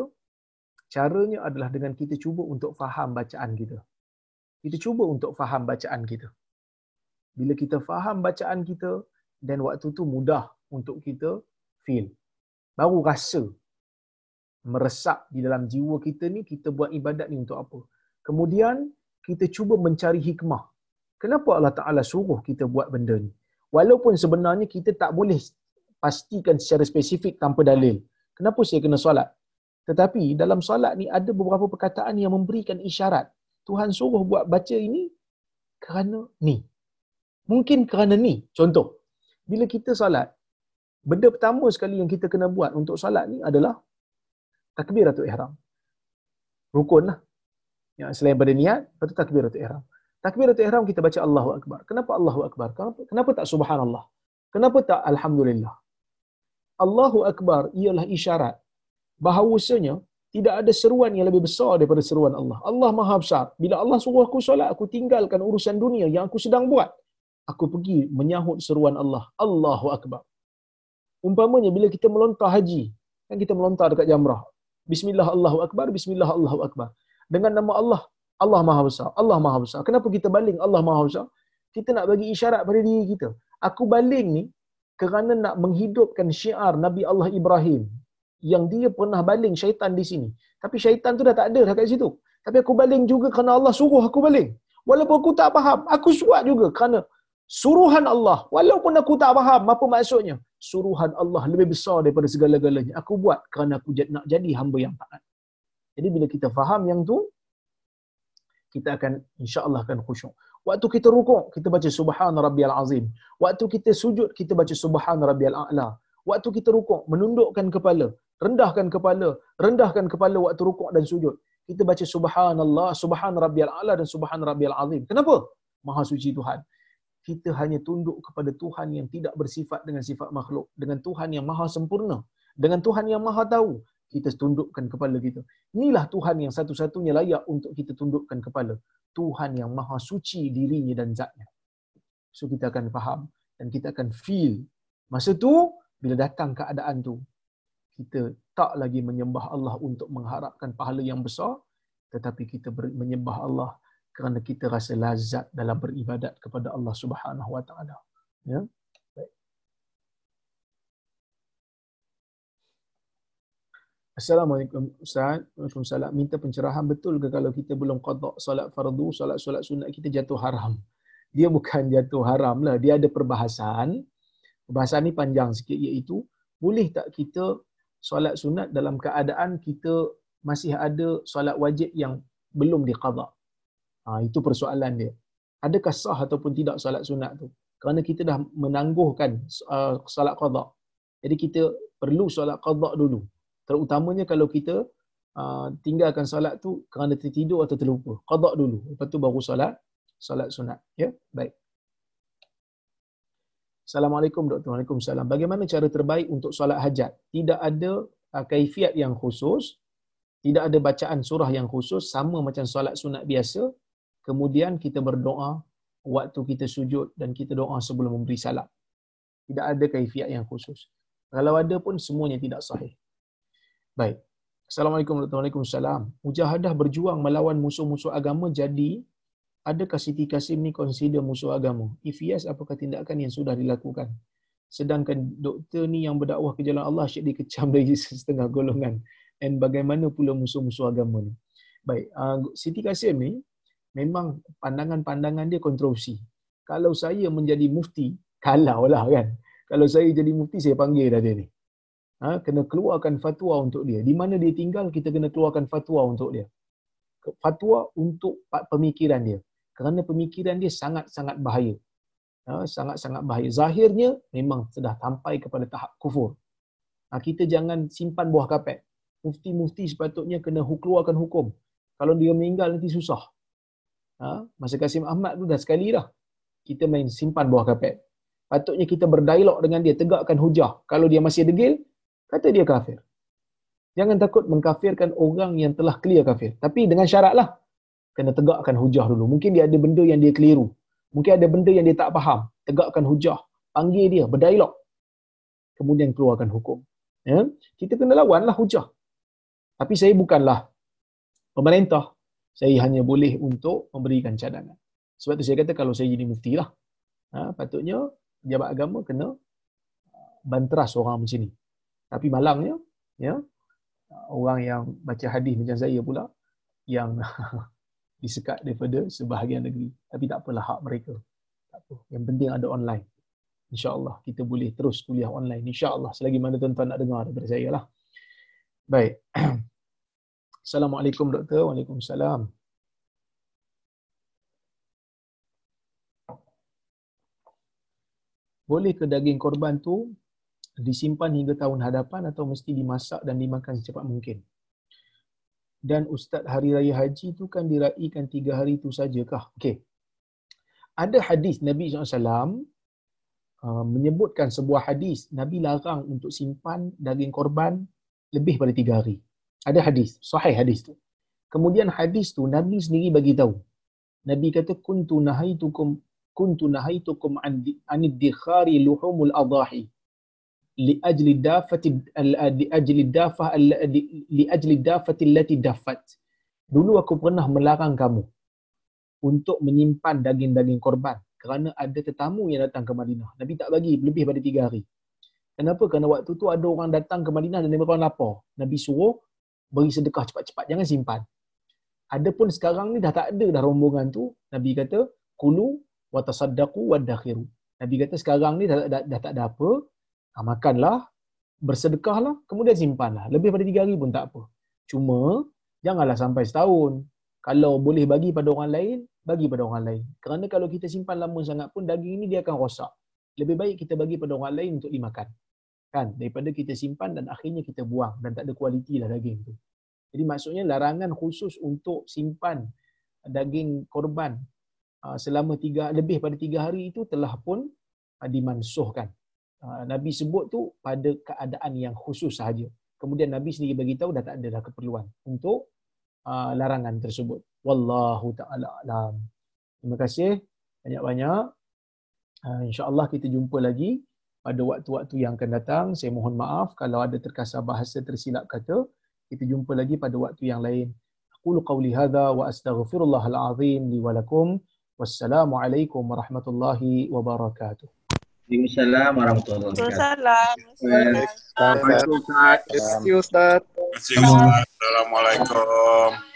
Caranya adalah dengan kita cuba untuk faham bacaan kita. Kita cuba untuk faham bacaan kita. Bila kita faham bacaan kita, dan waktu tu mudah untuk kita feel. Baru rasa meresap di dalam jiwa kita ni, kita buat ibadat ni untuk apa. Kemudian, kita cuba mencari hikmah. Kenapa Allah Ta'ala suruh kita buat benda ni? Walaupun sebenarnya kita tak boleh pastikan secara spesifik tanpa dalil. Kenapa saya kena solat? Tetapi dalam solat ni ada beberapa perkataan yang memberikan isyarat. Tuhan suruh buat baca ini kerana ni. Mungkin kerana ni. Contoh, bila kita solat, benda pertama sekali yang kita kena buat untuk solat ni adalah takbiratul ihram. Rukun lah. Yang selain pada niat, lepas tu takbiratul ihram. Takbiratul ihram kita baca Allahu Akbar. Kenapa Allahu Akbar? Kenapa, kenapa tak subhanallah? Kenapa tak alhamdulillah? Allahu Akbar ialah isyarat bahawasanya tidak ada seruan yang lebih besar daripada seruan Allah. Allah Maha Besar. Bila Allah suruh aku solat, aku tinggalkan urusan dunia yang aku sedang buat aku pergi menyahut seruan Allah. Allahu Akbar. Umpamanya bila kita melontar haji, kan kita melontar dekat jamrah. Bismillah Allahu Akbar, Bismillah Allahu Akbar. Dengan nama Allah, Allah Maha Besar. Allah Maha Besar. Kenapa kita baling Allah Maha Besar? Kita nak bagi isyarat pada diri kita. Aku baling ni kerana nak menghidupkan syiar Nabi Allah Ibrahim yang dia pernah baling syaitan di sini. Tapi syaitan tu dah tak ada dah kat situ. Tapi aku baling juga kerana Allah suruh aku baling. Walaupun aku tak faham, aku suat juga kerana suruhan Allah. Walaupun aku tak faham apa maksudnya. Suruhan Allah lebih besar daripada segala-galanya. Aku buat kerana aku nak jadi hamba yang taat. Jadi bila kita faham yang tu kita akan insya-Allah akan khusyuk. Waktu kita rukuk kita baca subhan rabbiyal azim. Waktu kita sujud kita baca subhan rabbiyal a'la. Waktu kita rukuk menundukkan kepala rendahkan kepala rendahkan kepala waktu rukuk dan sujud. Kita baca subhanallah subhan rabbiyal a'la dan subhan rabbiyal azim. Kenapa? Maha suci Tuhan kita hanya tunduk kepada Tuhan yang tidak bersifat dengan sifat makhluk, dengan Tuhan yang maha sempurna, dengan Tuhan yang maha tahu, kita tundukkan kepala kita. Inilah Tuhan yang satu-satunya layak untuk kita tundukkan kepala. Tuhan yang maha suci dirinya dan zatnya. So kita akan faham dan kita akan feel. Masa tu, bila datang keadaan tu, kita tak lagi menyembah Allah untuk mengharapkan pahala yang besar, tetapi kita menyembah Allah kerana kita rasa lazat dalam beribadat kepada Allah Subhanahu Wa Taala. Ya. Assalamualaikum Ustaz. Waalaikumsalam. Minta pencerahan betul ke kalau kita belum qada solat fardu, solat-solat sunat kita jatuh haram? Dia bukan jatuh haram lah. Dia ada perbahasan. Perbahasan ni panjang sikit iaitu boleh tak kita solat sunat dalam keadaan kita masih ada solat wajib yang belum diqada? Ha, itu persoalan dia. Adakah sah ataupun tidak solat sunat tu? Kerana kita dah menangguhkan uh, solat qada. Jadi kita perlu solat qada dulu. Terutamanya kalau kita uh, tinggalkan solat tu kerana tertidur atau terlupa. Qada dulu. Lepas tu baru solat solat sunat. Ya, baik. Assalamualaikum Dr. Waalaikumsalam. Bagaimana cara terbaik untuk solat hajat? Tidak ada uh, kaifiat yang khusus, tidak ada bacaan surah yang khusus sama macam solat sunat biasa kemudian kita berdoa waktu kita sujud dan kita doa sebelum memberi salam. Tidak ada kaifiat yang khusus. Kalau ada pun semuanya tidak sahih. Baik. Assalamualaikum warahmatullahi wabarakatuh. Mujahadah berjuang melawan musuh-musuh agama jadi adakah Siti Kasim ni consider musuh agama? If yes, apakah tindakan yang sudah dilakukan? Sedangkan doktor ni yang berdakwah ke jalan Allah asyik dikecam dari setengah golongan. Dan bagaimana pula musuh-musuh agama ni? Baik, uh, Siti Kasim ni memang pandangan-pandangan dia kontroversi. Kalau saya menjadi mufti, kalau lah kan. Kalau saya jadi mufti, saya panggil dah dia ni. Ha, kena keluarkan fatwa untuk dia. Di mana dia tinggal, kita kena keluarkan fatwa untuk dia. Fatwa untuk pemikiran dia. Kerana pemikiran dia sangat-sangat bahaya. Ha, sangat-sangat bahaya. Zahirnya memang sudah sampai kepada tahap kufur. Ha, kita jangan simpan buah kapet. Mufti-mufti sepatutnya kena keluarkan hukum. Kalau dia meninggal nanti susah. Ha? Masa Kasim Ahmad tu dah sekali dah. Kita main simpan buah kapet. Patutnya kita berdialog dengan dia, tegakkan hujah. Kalau dia masih degil, kata dia kafir. Jangan takut mengkafirkan orang yang telah clear kafir. Tapi dengan syarat lah. Kena tegakkan hujah dulu. Mungkin dia ada benda yang dia keliru. Mungkin ada benda yang dia tak faham. Tegakkan hujah. Panggil dia, berdialog. Kemudian keluarkan hukum. Ya? Kita kena lawanlah hujah. Tapi saya bukanlah pemerintah saya hanya boleh untuk memberikan cadangan. Sebab tu saya kata kalau saya jadi mufti lah, ha, patutnya jabat agama kena uh, banteras orang macam ni. Tapi malangnya, ya, orang yang baca hadis macam saya pula, yang disekat daripada sebahagian negeri. Tapi tak apalah hak mereka. Tak apa. Yang penting ada online. InsyaAllah kita boleh terus kuliah online. InsyaAllah selagi mana tuan-tuan nak dengar daripada saya lah. Baik. Assalamualaikum doktor. Waalaikumsalam. Boleh ke daging korban tu disimpan hingga tahun hadapan atau mesti dimasak dan dimakan secepat mungkin? Dan Ustaz Hari Raya Haji tu kan diraikan tiga hari tu sajakah? Okey. Ada hadis Nabi SAW uh, menyebutkan sebuah hadis Nabi larang untuk simpan daging korban lebih pada tiga hari. Ada hadis, sahih hadis tu. Kemudian hadis tu Nabi sendiri bagi tahu. Nabi kata kuntu nahaitukum kuntu nahaitukum an anid dikhari luhumul adahi li ajli dafati li ajli dafah li ajli dafati allati daffat. Dulu aku pernah melarang kamu untuk menyimpan daging-daging korban kerana ada tetamu yang datang ke Madinah. Nabi tak bagi lebih pada tiga hari. Kenapa? Kerana waktu tu ada orang datang ke Madinah dan mereka lapar. Nabi suruh beri sedekah cepat-cepat jangan simpan. Adapun sekarang ni dah tak ada dah rombongan tu nabi kata kulu wa tasaddaqu wa dakhiru. Nabi kata sekarang ni dah, dah, dah, dah tak ada apa ha, makanlah bersedekahlah kemudian simpanlah. Lebih pada tiga hari pun tak apa. Cuma janganlah sampai setahun. Kalau boleh bagi pada orang lain bagi pada orang lain. Kerana kalau kita simpan lama sangat pun daging ini dia akan rosak. Lebih baik kita bagi pada orang lain untuk dimakan kan daripada kita simpan dan akhirnya kita buang dan tak ada kualiti lah daging tu. Jadi maksudnya larangan khusus untuk simpan daging korban ah, selama tiga lebih pada tiga hari itu telah pun ah, dimansuhkan. Ah, Nabi sebut tu pada keadaan yang khusus sahaja. Kemudian Nabi sendiri bagi tahu dah tak ada dah keperluan untuk larangan tersebut. Wallahu taala alam. Terima kasih. Banyak-banyak. Insyaallah kita jumpa lagi pada waktu-waktu yang akan datang. Saya mohon maaf kalau ada terkasar bahasa tersilap kata. Kita jumpa lagi pada waktu yang lain. Aku qawli hadha wa astaghfirullahal azim li wa lakum. Wassalamualaikum warahmatullahi wabarakatuh. Waalaikumsalam warahmatullahi wabarakatuh. Waalaikumsalam. Terima kasih Ustaz. Assalamualaikum.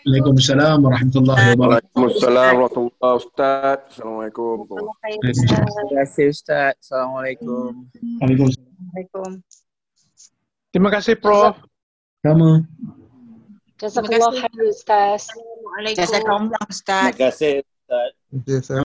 Waalaikumsalam warahmatullahi wabarakatuh. Waalaikumsalam warahmatullahi wabarakatuh. Assalamualaikum. Terima kasih Ustaz. Assalamualaikum. Waalaikumsalam. Terima kasih Prof. Sama. Jazakallah khair Ustaz. Assalamualaikum. Jazakallah Ustaz. Terima kasih Ustaz. Terima kasih.